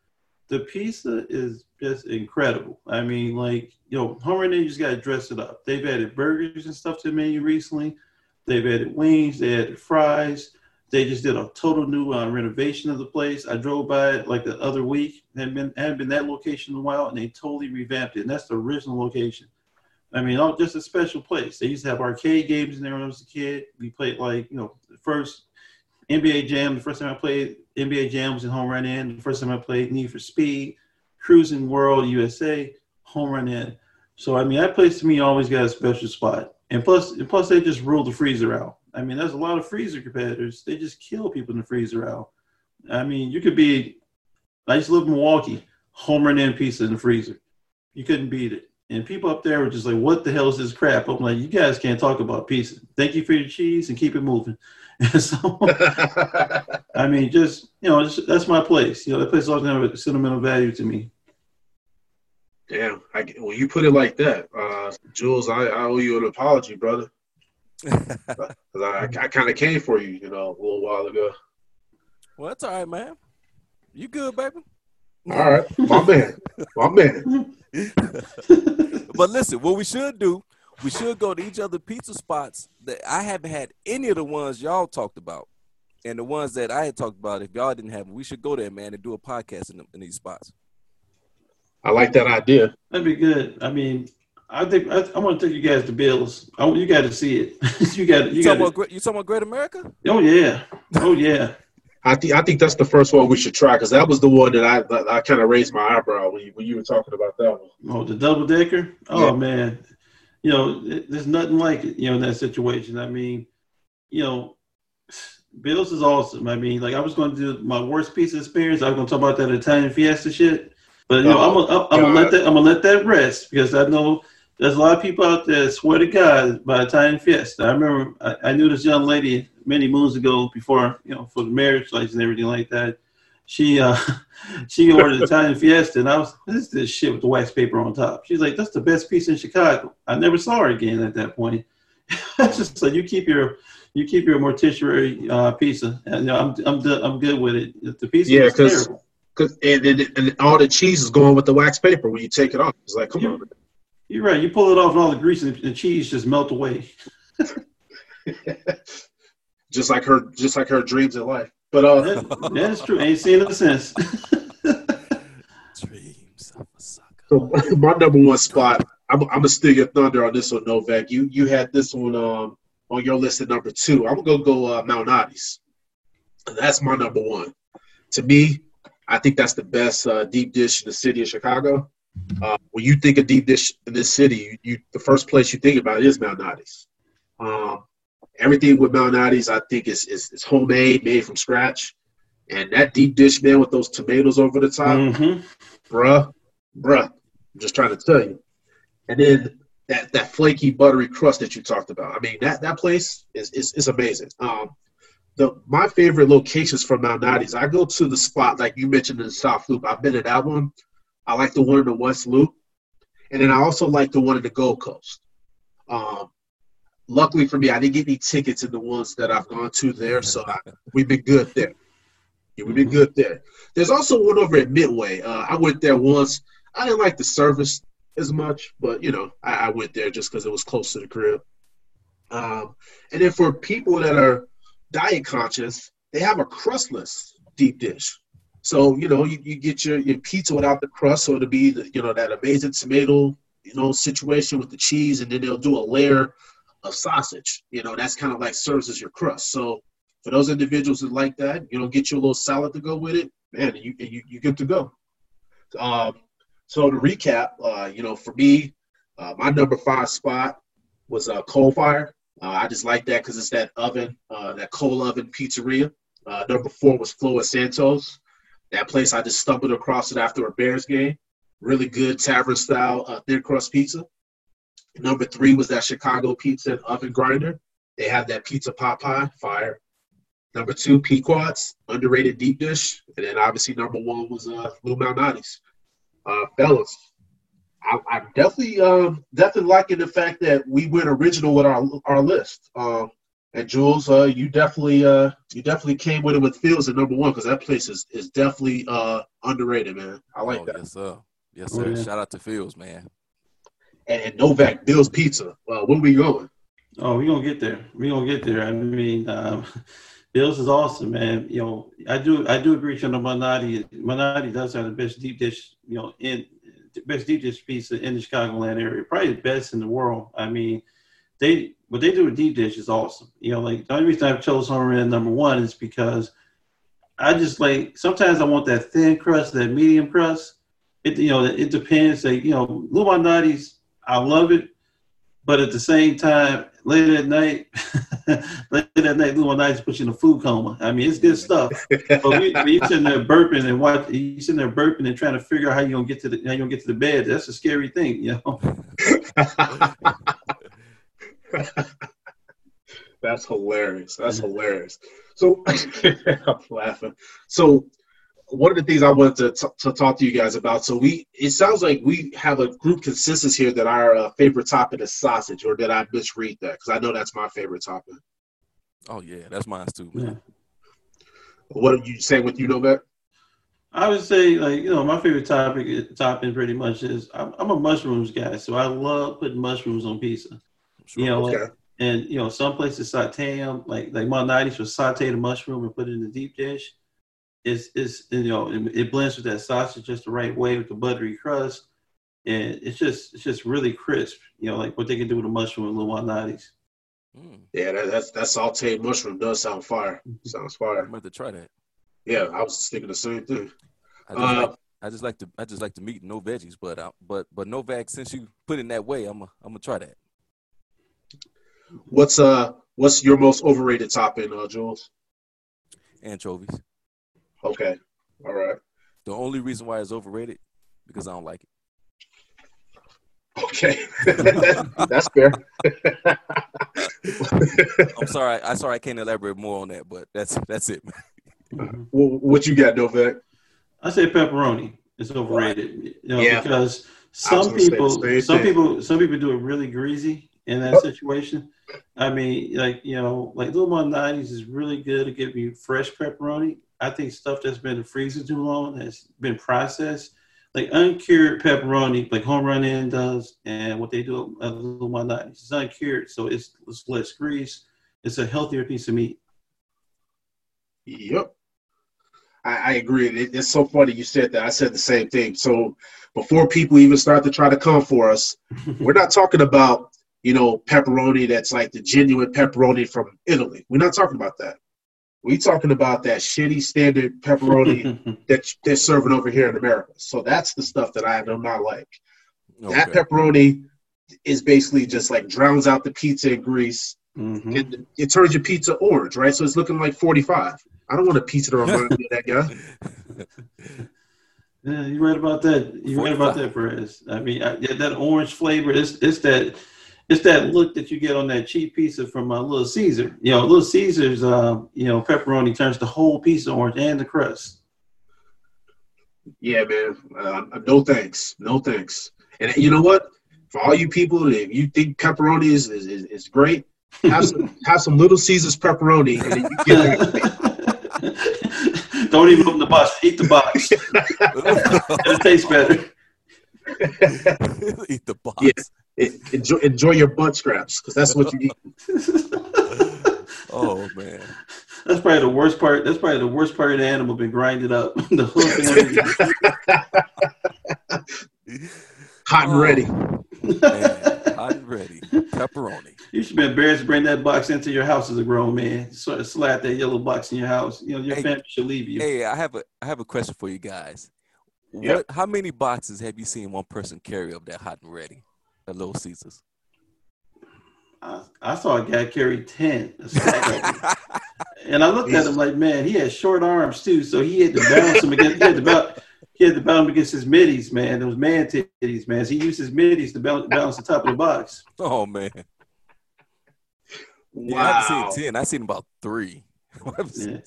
The pizza is just incredible. I mean, like you know, Home Run, you just got to dress it up. They've added burgers and stuff to the menu recently. They've added wings. They added fries. They just did a total new uh, renovation of the place. I drove by it like the other week. Hadn't been hadn't been that location in a while, and they totally revamped it. And that's the original location. I mean, all, just a special place. They used to have arcade games in there when I was a kid. We played like you know the first NBA Jam. The first time I played NBA Jam was in Home Run Inn. The first time I played Need for Speed, Cruising World USA, Home Run Inn. So I mean, that place to me always got a special spot. And plus, and plus they just rule the freezer out. I mean, there's a lot of freezer competitors. They just kill people in the freezer out. I mean, you could be. I used to live in Milwaukee. Home Run Inn pizza in the freezer. You couldn't beat it. And people up there were just like, "What the hell is this crap?" I'm like, "You guys can't talk about pizza. Thank you for your cheese and keep it moving." so, I mean, just you know, that's my place. You know, that place always have a sentimental value to me. Damn, I, well, you put it like that, uh, Jules. I, I owe you an apology, brother. Because I, I kind of came for you, you know, a little while ago. Well, that's all right, man. You good, baby? All right, my man, my man. but listen, what we should do we should go to each other pizza spots that I haven't had any of the ones y'all talked about. And the ones that I had talked about, if y'all didn't have them, we should go there, man, and do a podcast in, the, in these spots. I like that idea. That'd be good. I mean, I think I, I want to take you guys to Bills. I, you got to see it. you got. You, talking about you talking about Great America? Oh yeah. Oh yeah. I think I think that's the first one we should try because that was the one that I I kind of raised my eyebrow when you, when you were talking about that one. Oh, the double decker. Oh yeah. man, you know, there's nothing like it, you know, in that situation. I mean, you know, Bills is awesome. I mean, like I was going to do my worst pizza experience. I was going to talk about that Italian Fiesta shit, but you know, I'm gonna, I'm gonna let that I'm gonna let that rest because I know there's a lot of people out there swear to God by Italian Fiesta. I remember I, I knew this young lady many moons ago before you know for the marriage license and everything like that she uh she ordered Italian Fiesta, and I was what is this shit with the wax paper on top? She's like, that's the best piece in Chicago. I never saw her again at that point. just so you keep your you keep your morticiary uh, pizza, and you know, I'm I'm I'm good with it. The pizza yeah, because because and, and, and, all the cheese is going with the wax paper when you take it off. It's like, come you're, on. You're right. You pull it off, and all the grease and the cheese just melt away. just like her, just like her dreams in life. But uh, that, that's true. Ain't seen it since. Dreams of a sucker. So my number one spot. I'm, I'm gonna steal your thunder on this one, Novak. You you had this one um, on your list at number two. I'm gonna go uh, Malnati's. That's my number one. To me, I think that's the best uh, deep dish in the city of Chicago. Uh, when you think of deep dish in this city, you, you the first place you think about is Malnati's. Um, everything with Malnati's, I think, is, is, is homemade, made from scratch. And that deep dish, man, with those tomatoes over the top, mm-hmm. bruh, bruh, I'm just trying to tell you. And then that, that flaky, buttery crust that you talked about. I mean, that, that place is, is, is amazing. Um, the my favorite locations for Malnati's, I go to the spot like you mentioned in the South Loop. I've been to that one. I like the one in the West Loop, and then I also like the one in the Gold Coast. Um, luckily for me, I didn't get any tickets in the ones that I've gone to there, so I, we've been good there. Yeah, we've been good there. There's also one over at Midway. Uh, I went there once. I didn't like the service as much, but you know, I, I went there just because it was close to the crib. Um, and then for people that are diet conscious, they have a crustless deep dish. So you know, you, you get your, your pizza without the crust, so it'll be the, you know that amazing tomato you know situation with the cheese, and then they'll do a layer of sausage. You know, that's kind of like serves as your crust. So for those individuals that like that, you know, get you a little salad to go with it, man, you you you good to go. Um, so to recap, uh, you know, for me, uh, my number five spot was uh, Coalfire. Uh, I just like that because it's that oven, uh, that coal oven pizzeria. Uh, number four was Flo Santos. That place I just stumbled across it after a Bears game. Really good tavern style uh, thin crust pizza. Number three was that Chicago Pizza and Oven Grinder. They have that pizza pot pie, fire. Number two, Pequod's, underrated deep dish. And then obviously number one was uh, Lou Malnati's. Uh, fellas, I, I'm definitely um, definitely liking the fact that we went original with our our list. Um, and Jules, uh, you definitely uh, you definitely came with it with Phil's at number one because that place is is definitely uh, underrated, man. I like oh, that. Yes, sir. Yes, sir. Oh. Shout out to Phil's, man. And, and Novak Bill's Pizza. Well, where we going? Oh, we're gonna get there. We're gonna get there. I mean, um, Bills is awesome, man. You know, I do I do agree with you on the Malnati. Malnati does have the best deep dish, you know, in the best deep dish pizza in the Chicagoland area. Probably the best in the world. I mean, they what they do with deep dish is awesome. You know, like the only reason I've chose Homerun number one is because I just like sometimes I want that thin crust, that medium crust. It you know, it depends. Like, you know, Lou Malnati's, I love it, but at the same time, late at night, late at night, Lou Malnati's puts you in a food coma. I mean, it's good stuff. But you sitting there burping and watch, you sitting there burping and trying to figure out how you gonna get to the how you gonna get to the bed. That's a scary thing, you know. That's hilarious. That's hilarious. So I'm laughing. So one of the things I wanted to, t- to talk to you guys about. So we, it sounds like we have a group consensus here that our uh, favorite topic is sausage, or did I misread that? Because I know that's my favorite topic. Oh yeah, that's mine too, man. Yeah. What are you saying with you, know Novak? I would say, like, you know, my favorite topic topping pretty much is I'm, I'm a mushrooms guy, so I love putting mushrooms on pizza. Sure. You know, Okay. like, and you know, some places saute them, like like Malnati's will saute the mushroom and put it in the deep dish. It's it's you know it, it blends with that sausage just the right way with the buttery crust, and it's just it's just really crisp. You know, like what they can do with a mushroom in Lou Malnati's. Mm, Yeah, that, that's that sauteed mushroom does sound fire. Sounds fire. I'm fire. gonna have to try that. Yeah, I was thinking the same thing. I just, Uh, like, I just like to I just like to meat no veggies, but uh, but but Novak, since you put it in that way, I'm a, I'm gonna try that. What's uh what's your most overrated topping, uh, Jules? Anchovies. Okay, all right. The only reason why it's overrated because I don't like it. Okay, that's fair. I'm sorry. I sorry I can't elaborate more on that, but that's that's it. man. Wh- what you got, Novak? I say pepperoni It's overrated. You know, Yeah. because some gonna say the people, some thing. people, some people do it really greasy in that Oh. situation. I mean, like you know, like Lou Malnati's is really good to give you fresh pepperoni. I think stuff that's been in the freezer too long has been processed, like uncured pepperoni, like Home Run Inn does, and what they do at Lou Malnati's. It's uncured, so it's, it's less grease. It's a healthier piece of meat. Yep. I, I agree. It, it's so funny you said that. I said the same thing. So before people even start to try to come for us, we're not talking about, you know, pepperoni that's like the genuine pepperoni from Italy. We're not talking about that. We're talking about that shitty standard pepperoni that they're serving over here in America. So that's the stuff that I do not like. That pepperoni is basically just like drowns out the pizza in grease. Mhm. It, it turns your pizza orange, right? So it's looking like 45. I don't want a pizza to remind me of that guy. Yeah, you're right about that. You're right about that, Perez. I mean, I, yeah, that orange flavor, it's, it's that it's that look that you get on that cheap pizza from uh, Little Caesar. You know, Little Caesar's, uh, you know, pepperoni turns the whole pizza orange and the crust. Yeah, man. Uh, no thanks. No thanks. And you know what? For all you people, if you think pepperoni is is, is, is great, have some have some Little Caesars pepperoni, and then you get that. Don't even open the box. Eat the box. it tastes better. Eat the box. Yeah. Enjoy enjoy your butt scraps because that's what you eat. Oh man. That's probably the worst part. That's probably the worst part of the animal been grinded up. the Hot and oh, ready. Oh, man, hot and ready. Pepperoni. You should be embarrassed to bring that box into your house as a grown man. Sort of slap that yellow box in your house. You know, your Hey. family should leave you. Hey, I have a I have a question for you guys. What Yep. how many boxes have you seen one person carry of that hot and ready? At Little Caesars. I, I saw a guy carry 10. a stack of them. and I looked at him like, man, he had short arms too. So he had to balance them against, he had to balance, he had to balance them against his middies, man. Those man titties, man. So he used his middies to balance, balance the top of the box. oh man. Yeah, I Wow. haven't seen ten. I've seen about three. Yeah.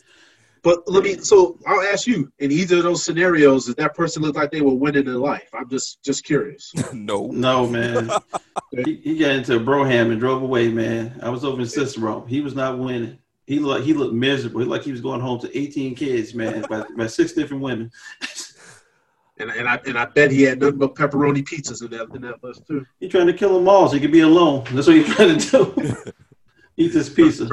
But let me. So I'll ask you. In either of those scenarios, did that person look like they were winning in life? I'm just just curious. no. No, man. he, he got into a Brougham and drove away, man. I was over in Cicero. He was not winning. He looked he looked miserable. He Like he was going home to 18 kids, man, by, by six different women. And and I and I bet he had nothing but pepperoni pizzas in that in that list too. He trying to kill them all so he could be alone. That's what he's trying to do. Eat this pizza.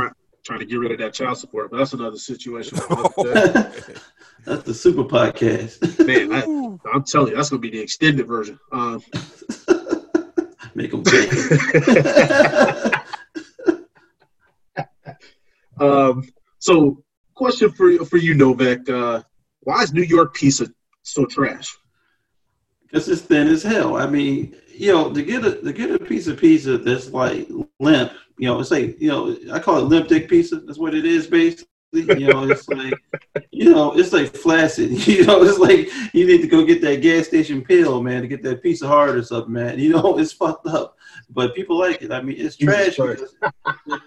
Try, trying to get rid of that child support, but that's another situation. for another day. That's the super podcast. Man, I, I'm telling you, that's gonna be the extended version. Um, Make them big. um, so, question for for you, Novak. Uh, why is New York pizza so trash? Because it's thin as hell. I mean, you know, to get a to get a piece of pizza that's like limp, you know, it's like you know, I call it limp dick pizza. That's what it is, basically. You know, it's like you know, it's like flaccid. You know, it's like you need to go get that gas station pill, man, to get that piece of hard or something, man. You know, it's fucked up. But people like it. I mean, it's trash because,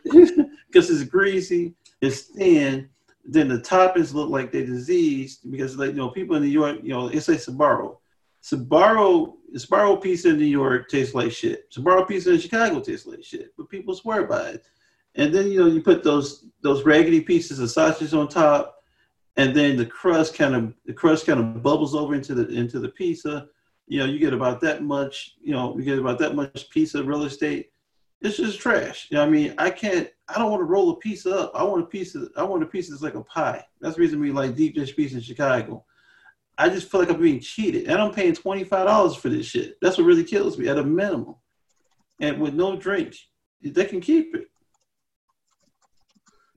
because it's greasy, it's thin. Then the toppings look like they're diseased because, like, you know, people in New York, you know, it's like Sbarro. Sbarro, Sbarro pizza in New York tastes like shit. Sbarro pizza in Chicago tastes like shit, but people swear by it. And then you know you put those those raggedy pieces of sausage on top, and then the crust kind of the crust kind of bubbles over into the into the pizza. You know, you get about that much. You know, you get about that much pizza real estate. It's just trash. You know, I mean, I can't. I don't want to roll a pizza up. I want a piece of. I want a piece that's like a pie. That's the reason we like deep dish pizza in Chicago. I just feel like I'm being cheated, and I'm paying twenty five dollars for this shit. That's what really kills me at a minimum. And with no drinks, they can keep it.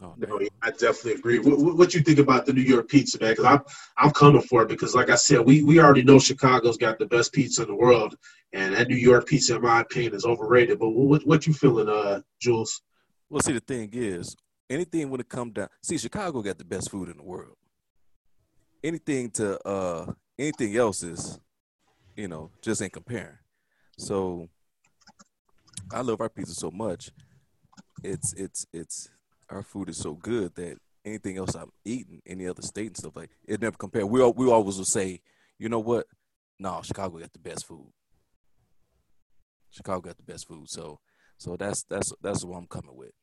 Oh, No, man. I definitely agree. What, what- what you think about the New York pizza, man? Because I'm I'm coming for it because, like I said, we we already know Chicago's got the best pizza in the world, and that New York pizza, in my opinion, is overrated. But what what you feeling, uh, Jules? Well, see, the thing is, anything when it come down, see, Chicago got the best food in the world. Anything to uh, anything else is, you know, just ain't comparing. So, I love our pizza so much. It's it's it's our food is so good that anything else I'm eating, any other state and stuff like it never compare. We al- we always will say, you know what? No, Chicago got the best food. Chicago got the best food. So so that's that's that's what I'm coming with.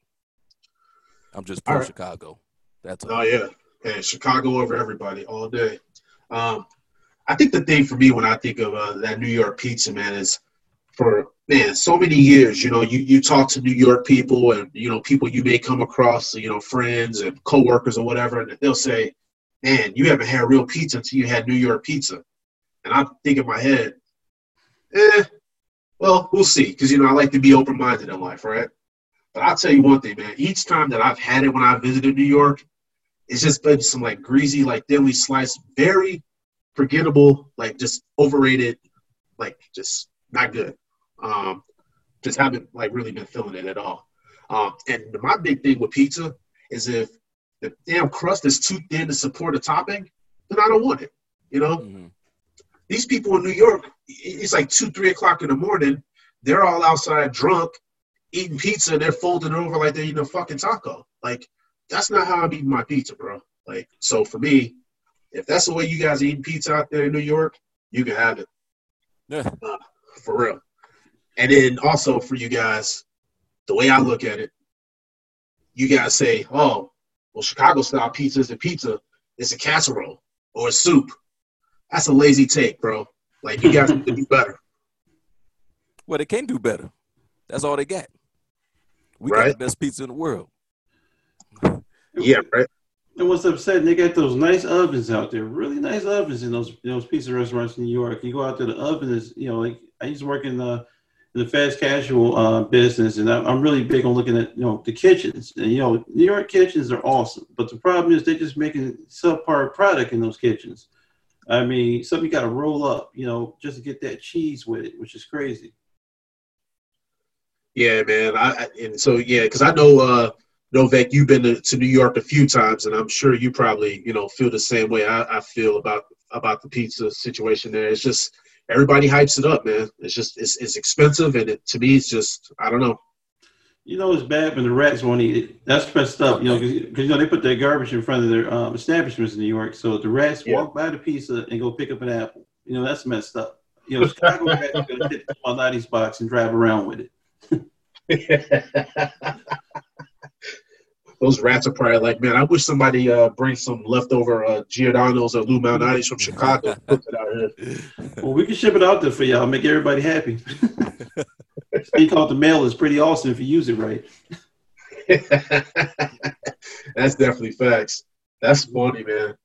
I'm just pro All right. Chicago. That's all. Oh yeah, and Chicago over everybody all day. Um, I think the thing for me when I think of uh, that New York pizza, man, is for man so many years. You know, you you talk to New York people, and you know people you may come across, you know, friends and coworkers or whatever, and they'll say, "Man, you haven't had real pizza until you had New York pizza." And I think in my head, eh, well, we'll see, because you know I like to be open minded in life, right? But I'll tell you one thing, man. Each time that I've had it when I visited New York, it's just been some like greasy, like thinly sliced, very forgettable, like just overrated, like just not good. Um, just haven't like really been feeling it at all. Um, and my big thing with pizza is if the damn crust is too thin to support a topping, then I don't want it. You know, Mhm. these people in New York, it's like two, three o'clock in the morning. They're all outside drunk, eating pizza, and they're folding it over like they're eating a fucking taco. Like, that's not how I'm eating my pizza, bro. Like, so for me, if that's the way you guys are eating pizza out there in New York, you can have it Yeah. Uh, for real. And then also for you guys, the way I look at it, you guys say, oh, well, Chicago style pizza is a pizza, it's a casserole or a soup. That's a lazy take, bro. Like, you guys need to do better. Well, they can do better. That's all they got. We got the best pizza in the world. Yeah, right. And what's upsetting, they got those nice ovens out there, really nice ovens in those in those pizza restaurants in New York. You go out to the oven is, you know, like I used to work in the in the fast casual uh, business, and I'm really big on looking at you know the kitchens. And you know, New York kitchens are awesome, but the problem is they're just making subpar product in those kitchens. I mean, something you got to roll up, you know, just to get that cheese with it, which is crazy. Yeah, man. I, and so yeah, because I know uh Novak, you've been to, to, New York a few times, and I'm sure you probably you know feel the same way I, I feel about about the pizza situation there. It's just everybody hypes it up, man. It's just it's, it's expensive, and it, to me, it's just I don't know. You know, it's bad when the rats won't eat it. That's messed up. You know, because you know they put their garbage in front of their um, establishments in New York, so the rats yeah. walk by the pizza and go pick up an apple. You know, that's messed up. You know, Chicago rats are gonna hit the Malnati's box and drive around with it. those rats are probably like, man, I wish somebody uh, bring some leftover uh, Giordano's or Lou Malnati's from Chicago. well, we can ship it out there for y'all, make everybody happy. Stay called the mail is pretty awesome if you use it right. That's definitely facts. That's funny, man.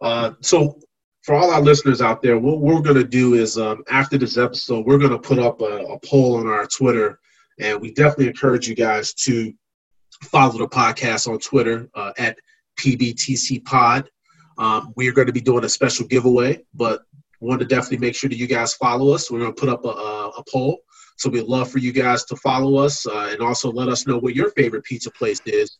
Uh, so, for all our listeners out there, what we're going to do is um, after this episode, we're going to put up a, a poll on our Twitter, and we definitely encourage you guys to follow the podcast on Twitter uh, at PBTC Pod. Um, we are going to be doing a special giveaway, but want to definitely make sure that you guys follow us. We're going to put up a, a, a poll. So we'd love for you guys to follow us uh, and also let us know what your favorite pizza place is,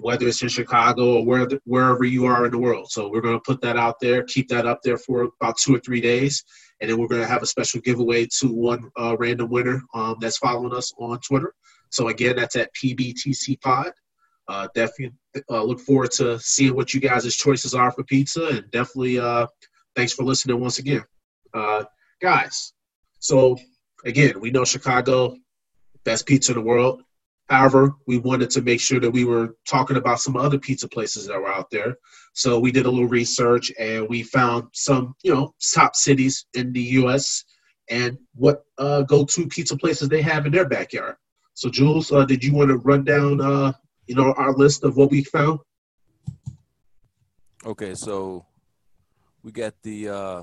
whether it's in Chicago or where, wherever you are in the world. So we're going to put that out there, keep that up there for about two or three days. And then we're going to have a special giveaway to one uh, random winner um, that's following us on Twitter. So again, that's at PBTC Pod. Uh, definitely uh, look forward to seeing what you guys' choices are for pizza, and definitely uh, thanks for listening once again, uh, guys. So again, we know Chicago, best pizza in the world. However, we wanted to make sure that we were talking about some other pizza places that were out there. So we did a little research and we found some, you know, top cities in the U.S. and what uh, go-to pizza places they have in their backyard. So, Jules, uh, did you want to run down, uh, you know, our list of what we found? Okay, so we got the uh,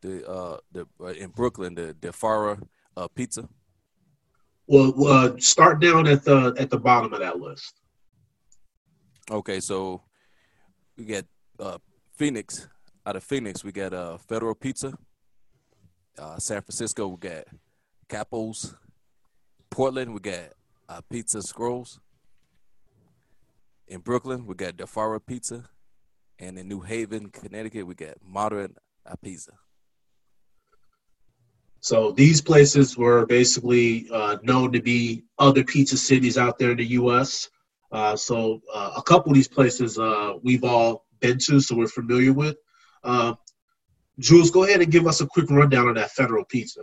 the uh, the uh, in Brooklyn the the Fara uh, pizza. Well, uh, start down at the at the bottom of that list. Okay, so we got uh, Phoenix. Out of Phoenix, we got uh, Federal Pizza. Uh, San Francisco, we got Capos. Portland, we got uh, Apizza Scholls. In Brooklyn, we got Di Fara Pizza. And in New Haven, Connecticut, we got Modern Pizza. So these places were basically uh, known to be other pizza cities out there in the U.S. Uh, so uh, a couple of these places uh, we've all been to, so we're familiar with. Uh, Jules, go ahead and give us a quick rundown on that federal pizza.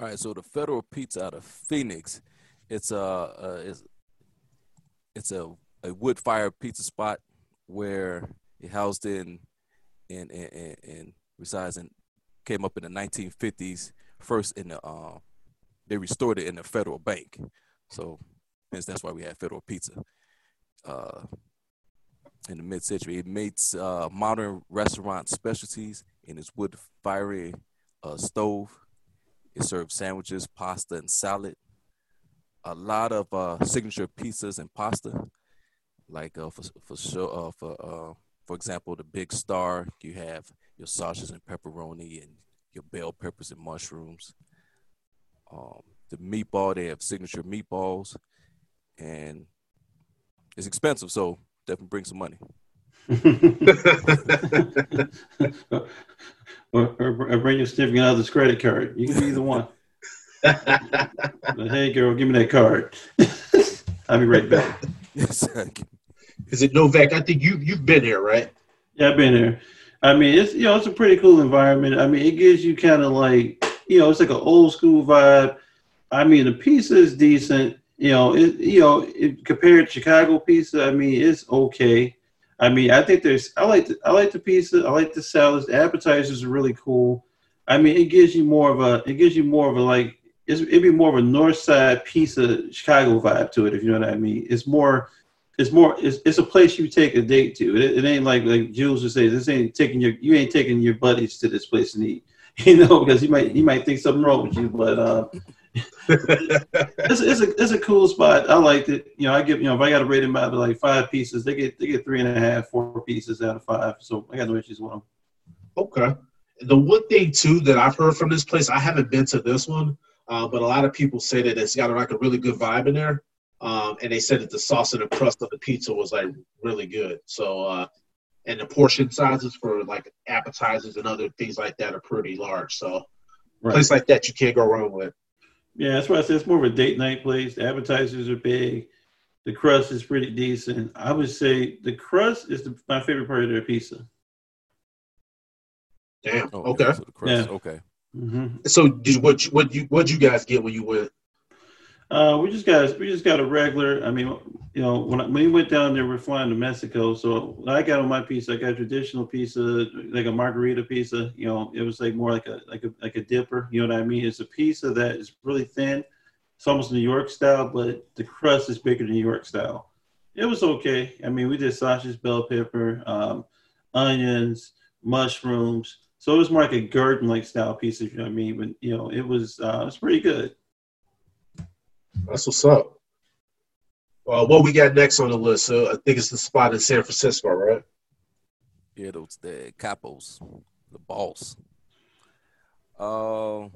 All right, so the Federal Pizza out of Phoenix, it's a uh, it's, a, a wood fire pizza spot where it housed in and and, and resides came up in the 1950s. First in the uh, they restored it in the Federal Bank, so hence that's why we had Federal Pizza. Uh, in the mid-century, it makes uh, modern restaurant specialties in its wood fiery uh, stove it serves sandwiches, pasta, and salad. A lot of uh, signature pizzas and pasta, like uh, for for sure, uh, for uh, for example, the Big Star. You have your sausages and pepperoni, and your bell peppers and mushrooms. Um, the meatball, they have signature meatballs, and it's expensive, so definitely bring some money. Or, or, or bring your significant other's credit card. You can be either one. hey, girl, give me that card. I'll be right back. Yes, Is it Novak? I think you you've been here, right? Yeah, I've been here. I mean, it's you know, it's a pretty cool environment. I mean, it gives you kind of like you know, it's like an old school vibe. I mean, the pizza is decent. You know, it you know, it, compared to Chicago pizza, I mean, it's okay. I mean, I think there's I like the, I like the pizza, I like the salads. The appetizers are really cool. I mean, it gives you more of a it gives you more of a like it'd be more of a north side pizza Chicago vibe to it, if you know what I mean. It's more it's more it's, it's a place you take a date to. It, it ain't like like Jules would say, this ain't taking your you ain't taking your buddies to this place to eat. You know, because he might he might think something wrong with you, but uh, it's, it's a it's a cool spot. I liked it. You know, I give you know if I got to rate them out of like five pieces, they get they get three and a half, four pieces out of five. So I got no issues with them. Okay. The one thing too that I've heard from this place, I haven't been to this one, uh, but a lot of people say that it's got like a really good vibe in there. Um, and they said that the sauce and the crust of the pizza was like really good. So, uh, and the portion sizes for like appetizers and other things like that are pretty large. So, right. place like that you can't go wrong with. Yeah, that's why I said it's more of a date night place. The appetizers are big. The crust is pretty decent. I would say the crust is the, my favorite part of their pizza. Damn. Oh, okay. So yeah. Okay. Mm-hmm. So, did what what you what you guys get when you went? Uh, we just got we just got a regular. I mean, you know, when I, when we went down there, we're flying to Mexico. So I got on my pizza, I got a traditional pizza, like a margherita pizza. You know, it was like more like a like a like a dipper. You know what I mean? It's a pizza that is really thin. It's almost New York style, but the crust is bigger than New York style. It was okay. I mean, we did sausage, bell pepper, um, onions, mushrooms. So it was more like a garden like style pizza. You know what I mean? But you know, it was uh, it was pretty good. That's what's up. Uh, what we got next on the list? So I think it's the spot in San Francisco, right? Yeah, those the capos, the boss. Uh,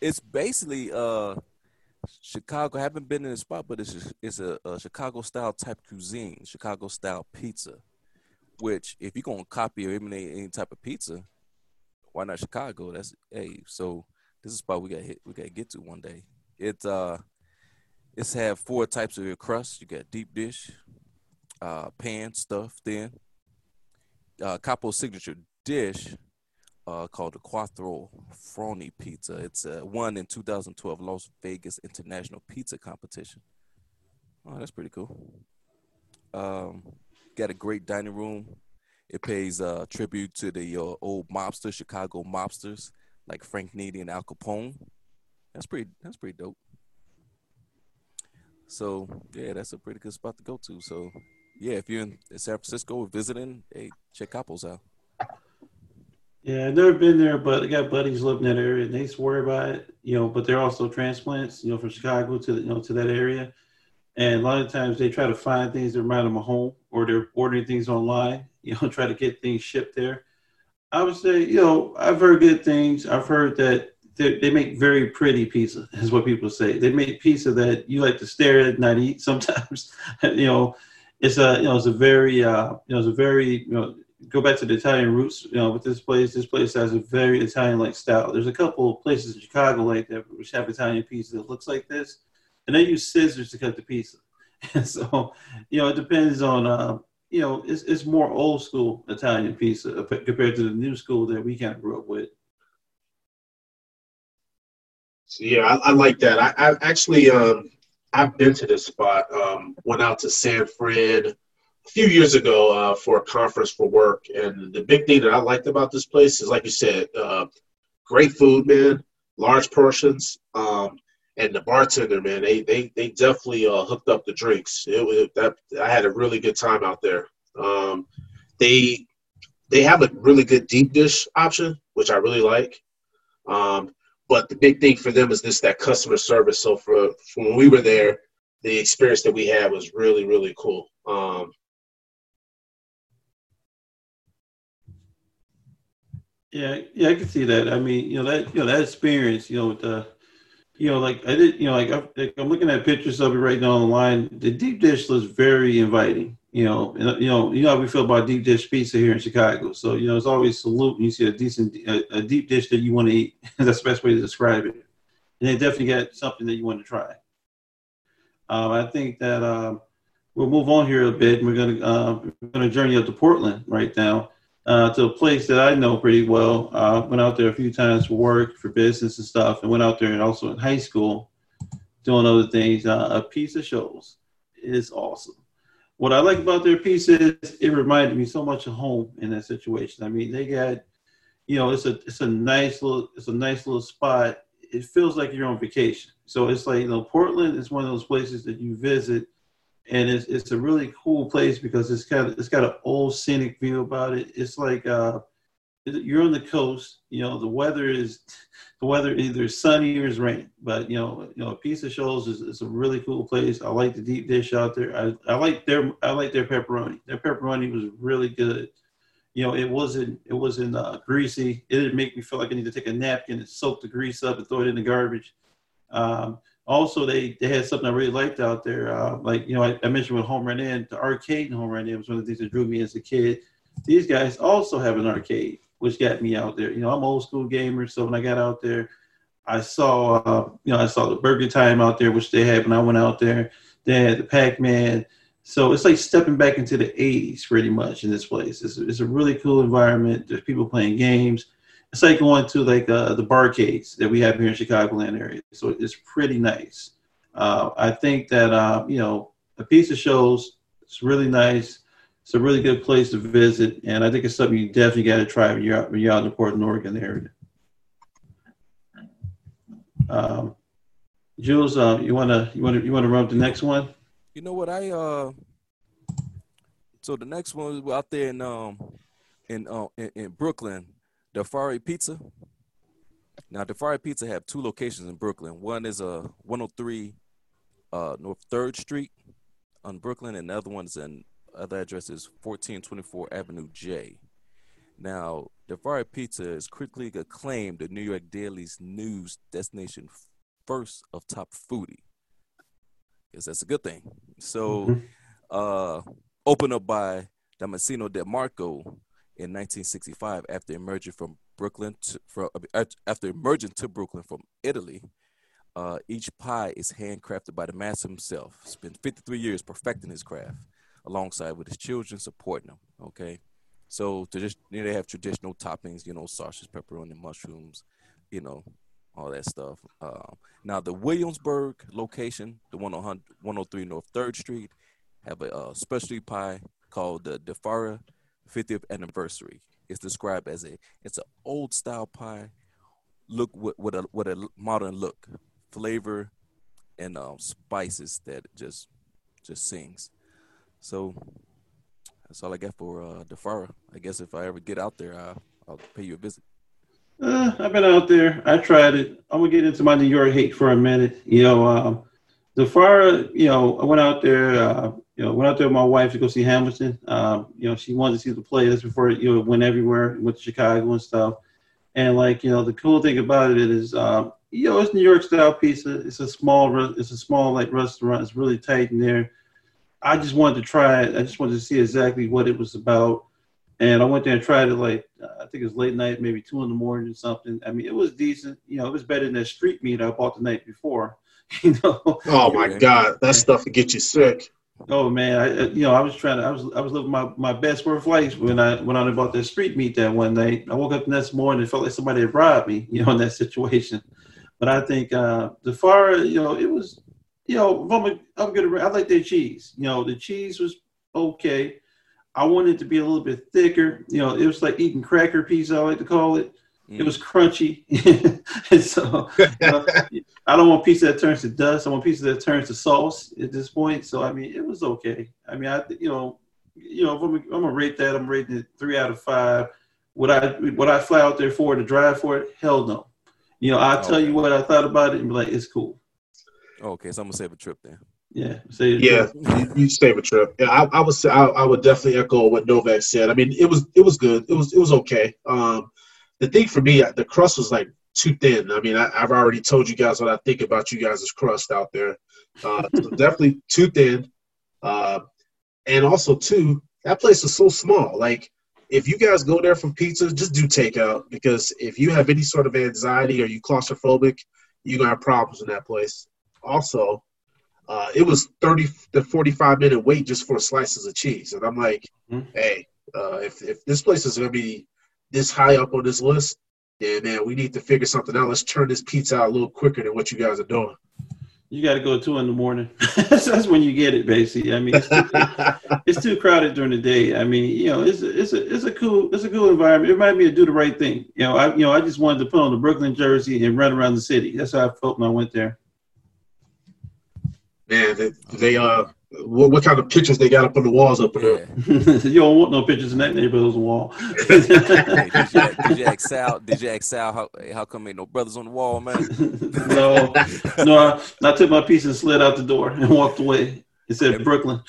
it's basically uh Chicago. I haven't been in the spot, but it's it's a, a Chicago style type cuisine, Chicago style pizza. Which, if you're gonna copy or imitate any type of pizza, why not Chicago? That's hey. So this is a spot we got hit. We got to get to one day. It's uh it's have four types of your crust. You got deep dish, uh, pan stuff, then uh, Capo signature dish uh, called the Quattro Forni Pizza. It's uh, won in 2012 Las Vegas International Pizza Competition. Oh, that's pretty cool. Um, got a great dining room. It pays uh, tribute to the uh, old mobster, Chicago mobsters like Frank Nitti and Al Capone. That's pretty. That's pretty dope. So yeah, that's a pretty good spot to go to. So yeah, if you're in San Francisco visiting, hey, check Capos out. Yeah, I've never been there, but I got buddies living in that area, and they swear by it. You know, but they're also transplants. You know, from Chicago to you know to that area, and a lot of times they try to find things that remind them of home, or they're ordering things online. You know, try to get things shipped there. I would say, you know, I've heard good things. I've heard that they make very pretty pizza, is what people say. They make pizza that you like to stare at, not eat. Sometimes, you know, it's a you know it's a very uh, you know it's a very you know go back to the Italian roots. You know, with this place, this place has a very Italian-like style. There's a couple of places in Chicago like that which have Italian pizza that looks like this, and they use scissors to cut the pizza. And so, you know, it depends on. Uh, you know, it's, it's more old school Italian pizza compared to the new school that we kind of grew up with. Yeah, I, I, like that. I, I actually um, I've been to this spot. Um, went out to San Fran a few years ago uh, for a conference for work, and the big thing that I liked about this place is, like you said, uh, great food, man, large portions, um, and the bartender, man, they they they definitely uh, hooked up the drinks. It was that I had a really good time out there. Um, they they have a really good deep dish option, which I really like. Um, but the big thing for them is this that customer service. So for, for when we were there, the experience that we had was really really cool. Um, yeah, yeah, I can see that. I mean, you know that you know that experience, you know, with the, you know, like I did, you know, like I'm, I'm looking at pictures of it right now online. The deep dish looks very inviting. You know, and, you know, you know how we feel about deep dish pizza here in Chicago. So you know, it's always salute when you see a decent, a, a deep dish that you want to eat. That's the best way to describe it. And they definitely got something that you want to try. Um, I think that um, we'll move on here a bit. We're gonna uh, we're gonna journey up to Portland right now uh, to a place that I know pretty well. Uh, went out there a few times for work, for business and stuff, and went out there and also in high school doing other things. Uh, Apizza Scholls is awesome what I like about their piece is it reminded me so much of home in that situation. I mean, they got, you know, it's a it's a nice little it's a nice little spot. It feels like you're on vacation. So it's like you know, Portland is one of those places that you visit and it's it's a really cool place because it's got it's got an old scenic view about it. It's like uh, you're on the coast. You know, the weather is the weather either sunny or is rain. But you know, you know, Pizza Scholls is, is a really cool place. I like the deep dish out there. I, I like their I like their pepperoni. Their pepperoni was really good. You know, it wasn't it wasn't uh, greasy. It didn't make me feel like I need to take a napkin and soak the grease up and throw it in the garbage. Um, also, they, they had something I really liked out there. Uh, like, you know, I, I, mentioned with Home Run Inn, the arcade in Home Run Inn was one of the things that drew me as a kid. These guys also have an arcade, which got me out there. You know, I'm old school gamer, so when I got out there, I saw, uh, you know, I saw the Burger Time out there, which they had when I went out there. They had the Pac Man. So it's like stepping back into the 80s pretty much in this place. It's, it's a really cool environment. There's people playing games it's like going to like uh, the barcades that we have here in Chicagoland area. So it's pretty nice. Uh, I think that uh, you know Apizza Scholls. It's really nice. It's a really good place to visit, and I think it's something you definitely got to try when you're out, when you're out in the Portland, Oregon area. Um, Jules, uh, you wanna you wanna you wanna run up the next one? You know what I uh. So the next one was out there in um in uh, in, in Brooklyn Di Fara Pizza. Now, Di Fara Pizza have two locations in Brooklyn. One is a uh, 103 uh, North Third Street on Brooklyn, and the other one is in other address is 1424 Avenue J. Now, Di Fara Pizza is critically acclaimed the New York Daily's news destination first of top foodie. Because that's a good thing. So, mm-hmm. uh, opened up by Damasceno Del Marco in 1965 after emerging from Brooklyn to, from, after emerging to Brooklyn from Italy. Uh, each pie is handcrafted by the master himself. Spent 53 years perfecting his craft, alongside with his children supporting him. Okay, so to just you know, they have traditional toppings, you know, sausage, pepperoni, mushrooms, you know, all that stuff. Uh, now the Williamsburg location, the one on 103 North Third Street, have a uh, specialty pie called the Di Fara 50th anniversary. It's described as a it's an old style pie, look with, with a with a modern look, flavor, and um, spices that just just sings. So that's all I got for uh, Di Fara. I guess if I ever get out there, I'll, I'll pay you a visit. Uh, I've been out there. I tried it. I'm gonna get into my New York hate for a minute. You know, um, Di Fara. You know, I went out there. Uh, you know, went out there with my wife to go see Hamilton. Um, you know, she wanted to see the play. That's before you know it went everywhere, went to Chicago and stuff. And like you know, the cool thing about it is, um, you know, it's New York style pizza. It's a small, it's a small like restaurant. It's really tight in there. I just wanted to try it. I just wanted to see exactly what it was about. And I went there and tried it like uh, I think it was late night, maybe two in the morning or something. I mean, it was decent. You know, it was better than that street meat I bought the night before. You know. Oh my God, that stuff would get you sick. Oh man, I, you know, I was trying to, I was, I was living my, my best worth life when I went out and bought that street meat that one night. I woke up the next morning and felt like somebody had robbed me, you know, in that situation. But I think uh, the far, you know, it was, you know, I'm, a, I'm gonna, I like their cheese. You know, the cheese was okay. I wanted it to be a little bit thicker. You know, it was like eating cracker pizza, I like to call it. Mm. It was crunchy. and so you know, I don't want pizza that turns to dust. I want pizza that turns to sauce at this point. So I mean, it was okay. I mean, I you know, you know, I'm, I'm gonna rate that. I'm rating it three out of five. Would I would I fly out there for it to drive for it? Hell no. You know, I'll tell you what I thought about it and be like, it's cool. Okay, so I'm gonna save a trip then. Yeah, yeah, you, you save a trip. Yeah, I, I would say I, I, would definitely echo what Novak said. I mean, it was it was good. It was it was okay. Um, the thing for me, the crust was like too thin. I mean, I, have already told you guys what I think about you guys' crust out there. Uh, so definitely too thin. Uh, and also, too, that place is so small. Like, if you guys go there for pizza, just do takeout because if you have any sort of anxiety or you claustrophobic, you're gonna have problems in that place. Also, uh, it was 30 to 45 minute wait just for slices of cheese, and I'm like, mm-hmm. hey, uh, if if this place is gonna be this high up on this list, then man, we need to figure something out. Let's turn this pizza out a little quicker than what you guys are doing. You got to go two in the morning. That's when you get it, basically. I mean, it's too, it's too, crowded during the day. I mean, you know, it's a, it's a it's a cool it's a cool environment. It reminded me of do the right thing. You know, I you know I just wanted to put on the Brooklyn jersey and run around the city. That's how I felt when I went there. Man, they, they uh what, what kind of pictures they got up on the walls up there. Yeah. you don't want no pictures in that neighborhood's wall. Hey, did, you, did you ask Sal? Did you ask Sal how, how come ain't no brothers on the wall, man? no, no. I, I took my piece and slid out the door and walked away. It said Brooklyn.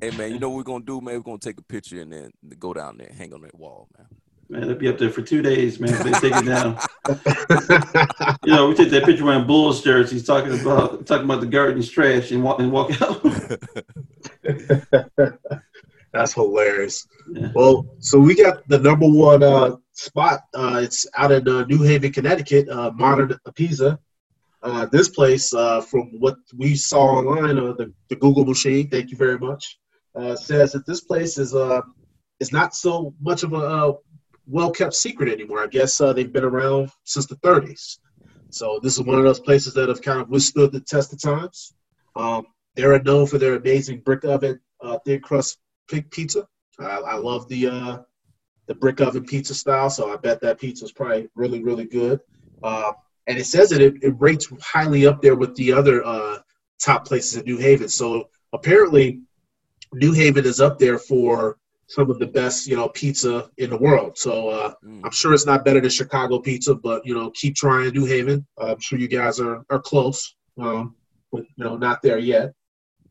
hey man, you know what we're gonna do, man? We're gonna take a picture and then go down there, hang on that wall, man. Man, they'll be up there for two days, man. They take it down. you know, we take that picture wearing Bulls jerseys, talking about talking about the garden's trash, and walk and walk out. That's hilarious. Yeah. Well, so we got the number one uh, spot. Uh, it's out in uh, New Haven, Connecticut, uh, Modern Pizza. Uh, this place, uh, from what we saw online, uh, the, the Google machine, thank you very much, uh, says that this place is uh, is not so much of a uh, well kept secret anymore. I guess uh, they've been around since the 30s. So this is one of those places that have kind of withstood the test of times. Um, they're known for their amazing brick oven uh, thin crust pig pizza. I, I love the uh, the brick oven pizza style, so I bet that pizza is probably really really good. Uh, and it says that it, it rates highly up there with the other uh, top places in New Haven. So apparently, New Haven is up there for some of the best you know pizza in the world. So uh, Mm. I'm sure it's not better than Chicago pizza, but you know keep trying New Haven. Uh, I'm sure you guys are are close, um, but you know not there yet.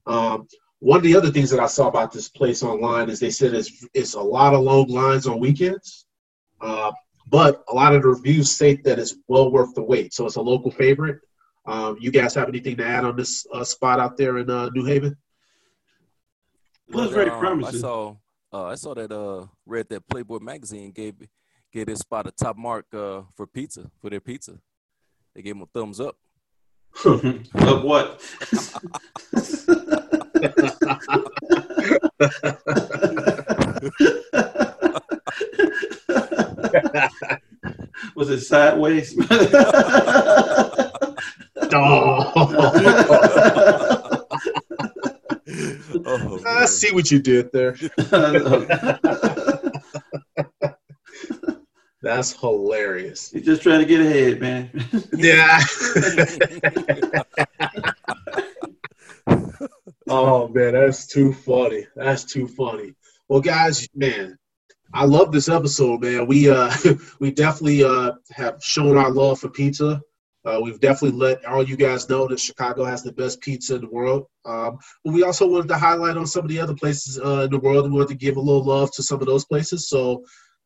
Um, one of the other things that I saw about this place online is they said it's, it's a lot of long lines on weekends, uh, but a lot of the reviews state that it's well worth the wait. So it's a local favorite. Um, you guys have anything to add on this uh, spot out there in uh, New Haven? It was very um, promising. I saw, uh, I saw that, uh, read that Playboy magazine gave gave this spot a top mark uh, for pizza for their pizza. They gave them a thumbs up. of what? Was it sideways? Oh, Oh, I man. See what you did there. That's hilarious. He's just trying to get ahead, man. Yeah. oh man, that's too funny. That's too funny. Well, guys, man, I love this episode, man. We uh we definitely uh have shown our love for pizza. Uh, we've definitely let all you guys know that Chicago has the best pizza in the world. Um, but we also wanted to highlight on some of the other places uh, in the world. We wanted to give a little love to some of those places. So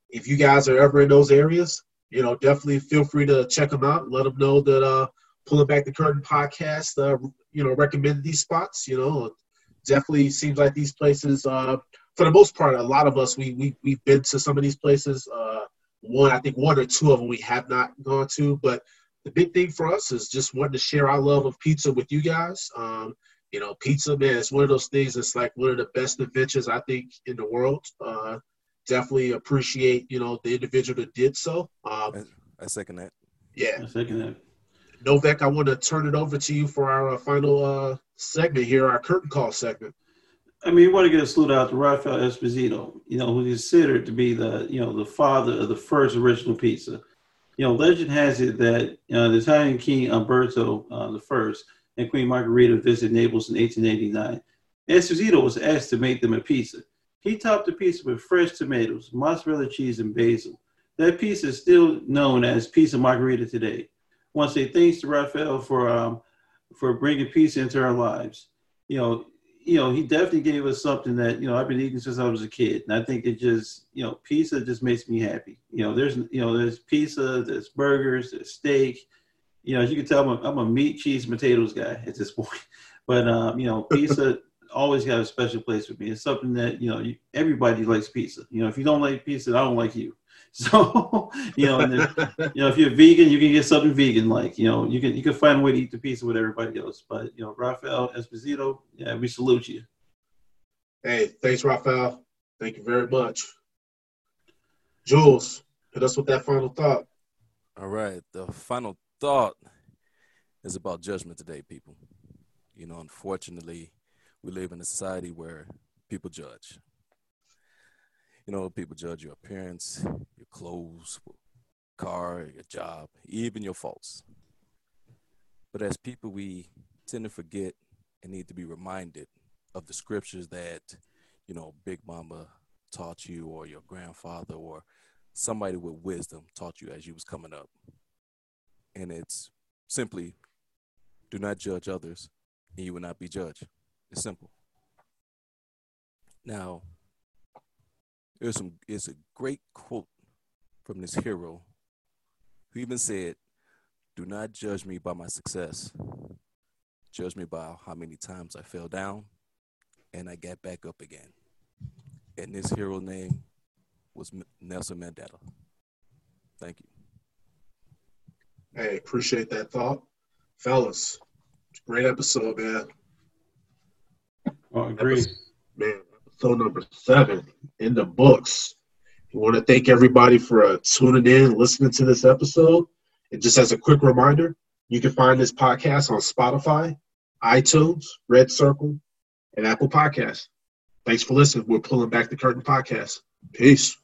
if you guys are ever in those areas, you know, definitely feel free to check them out. Let them know that uh, Pulling Back the Curtain podcast, uh, you know, recommended these spots. You know, definitely seems like these places, uh, for the most part, a lot of us, we, we, we've been to some of these places. Uh, one, I think one or two of them we have not gone to, but the big thing for us is just wanting to share our love of pizza with you guys. Um, you know, pizza, man, it's one of those things that's like one of the best inventions, I think, in the world. Uh, definitely appreciate, you know, the individual that did so. Um, I second that. yeah. I second that. Novak, I want to turn it over to you for our uh, final uh, segment here, our curtain call segment. I mean, you want to get a salute out to Rafael Esposito, you know, who's considered to be the, you know, the father of the first original pizza. You know, legend has it that uh, the Italian king Umberto uh, the and Queen Margherita visited Naples in 1889. Esposito was asked to make them a pizza. He topped the pizza with fresh tomatoes, mozzarella cheese, and basil. That pizza is still known as Pizza Margherita today. I want to say thanks to Raphael for um, for bringing pizza into our lives. You know, you know, he definitely gave us something that, you know, I've been eating since I was a kid. And I think it just, you know, pizza just makes me happy. You know, there's, you know, there's pizza, there's burgers, there's steak. You know, as you can tell, I'm a, I'm a meat, cheese, and potatoes guy at this point. But, um, you know, pizza always got a special place for me. It's something that, you know, you, everybody likes pizza. You know, if you don't like pizza, I don't like you. So, you know, and then, you know, if you're vegan, you can get something vegan. Like, you know, you can you can find a way to eat the pizza with everybody else. But you know, Rafael Esposito, yeah, we salute you. Hey, thanks, Rafael. Thank you very much. Jules, hit us with that final thought. All right. The final thought is about judgment today, people. You know, unfortunately, we live in a society where people judge. You know, people judge your appearance, your clothes, car, your job, even your faults. But as people, we tend to forget and need to be reminded of the scriptures that, you know, Big Mama taught you or your grandfather or somebody with wisdom taught you as you was coming up. And it's simply do not judge others and you will not be judged. It's simple. Now, there's some it's a great quote from this hero who even said, Do not judge me by my success. Judge me by how many times I fell down and I got back up again. And this hero name was Nelson Mandela. Thank you. Hey, appreciate that thought. Fellas, great episode, man. Oh, I agree. Man, episode number seven in the books. We want to thank everybody for uh, tuning in, listening to this episode. And just as a quick reminder, you can find this podcast on Spotify, iTunes, Red Circle, and Apple Podcasts. Thanks for listening. We're pulling back the curtain podcast. Peace.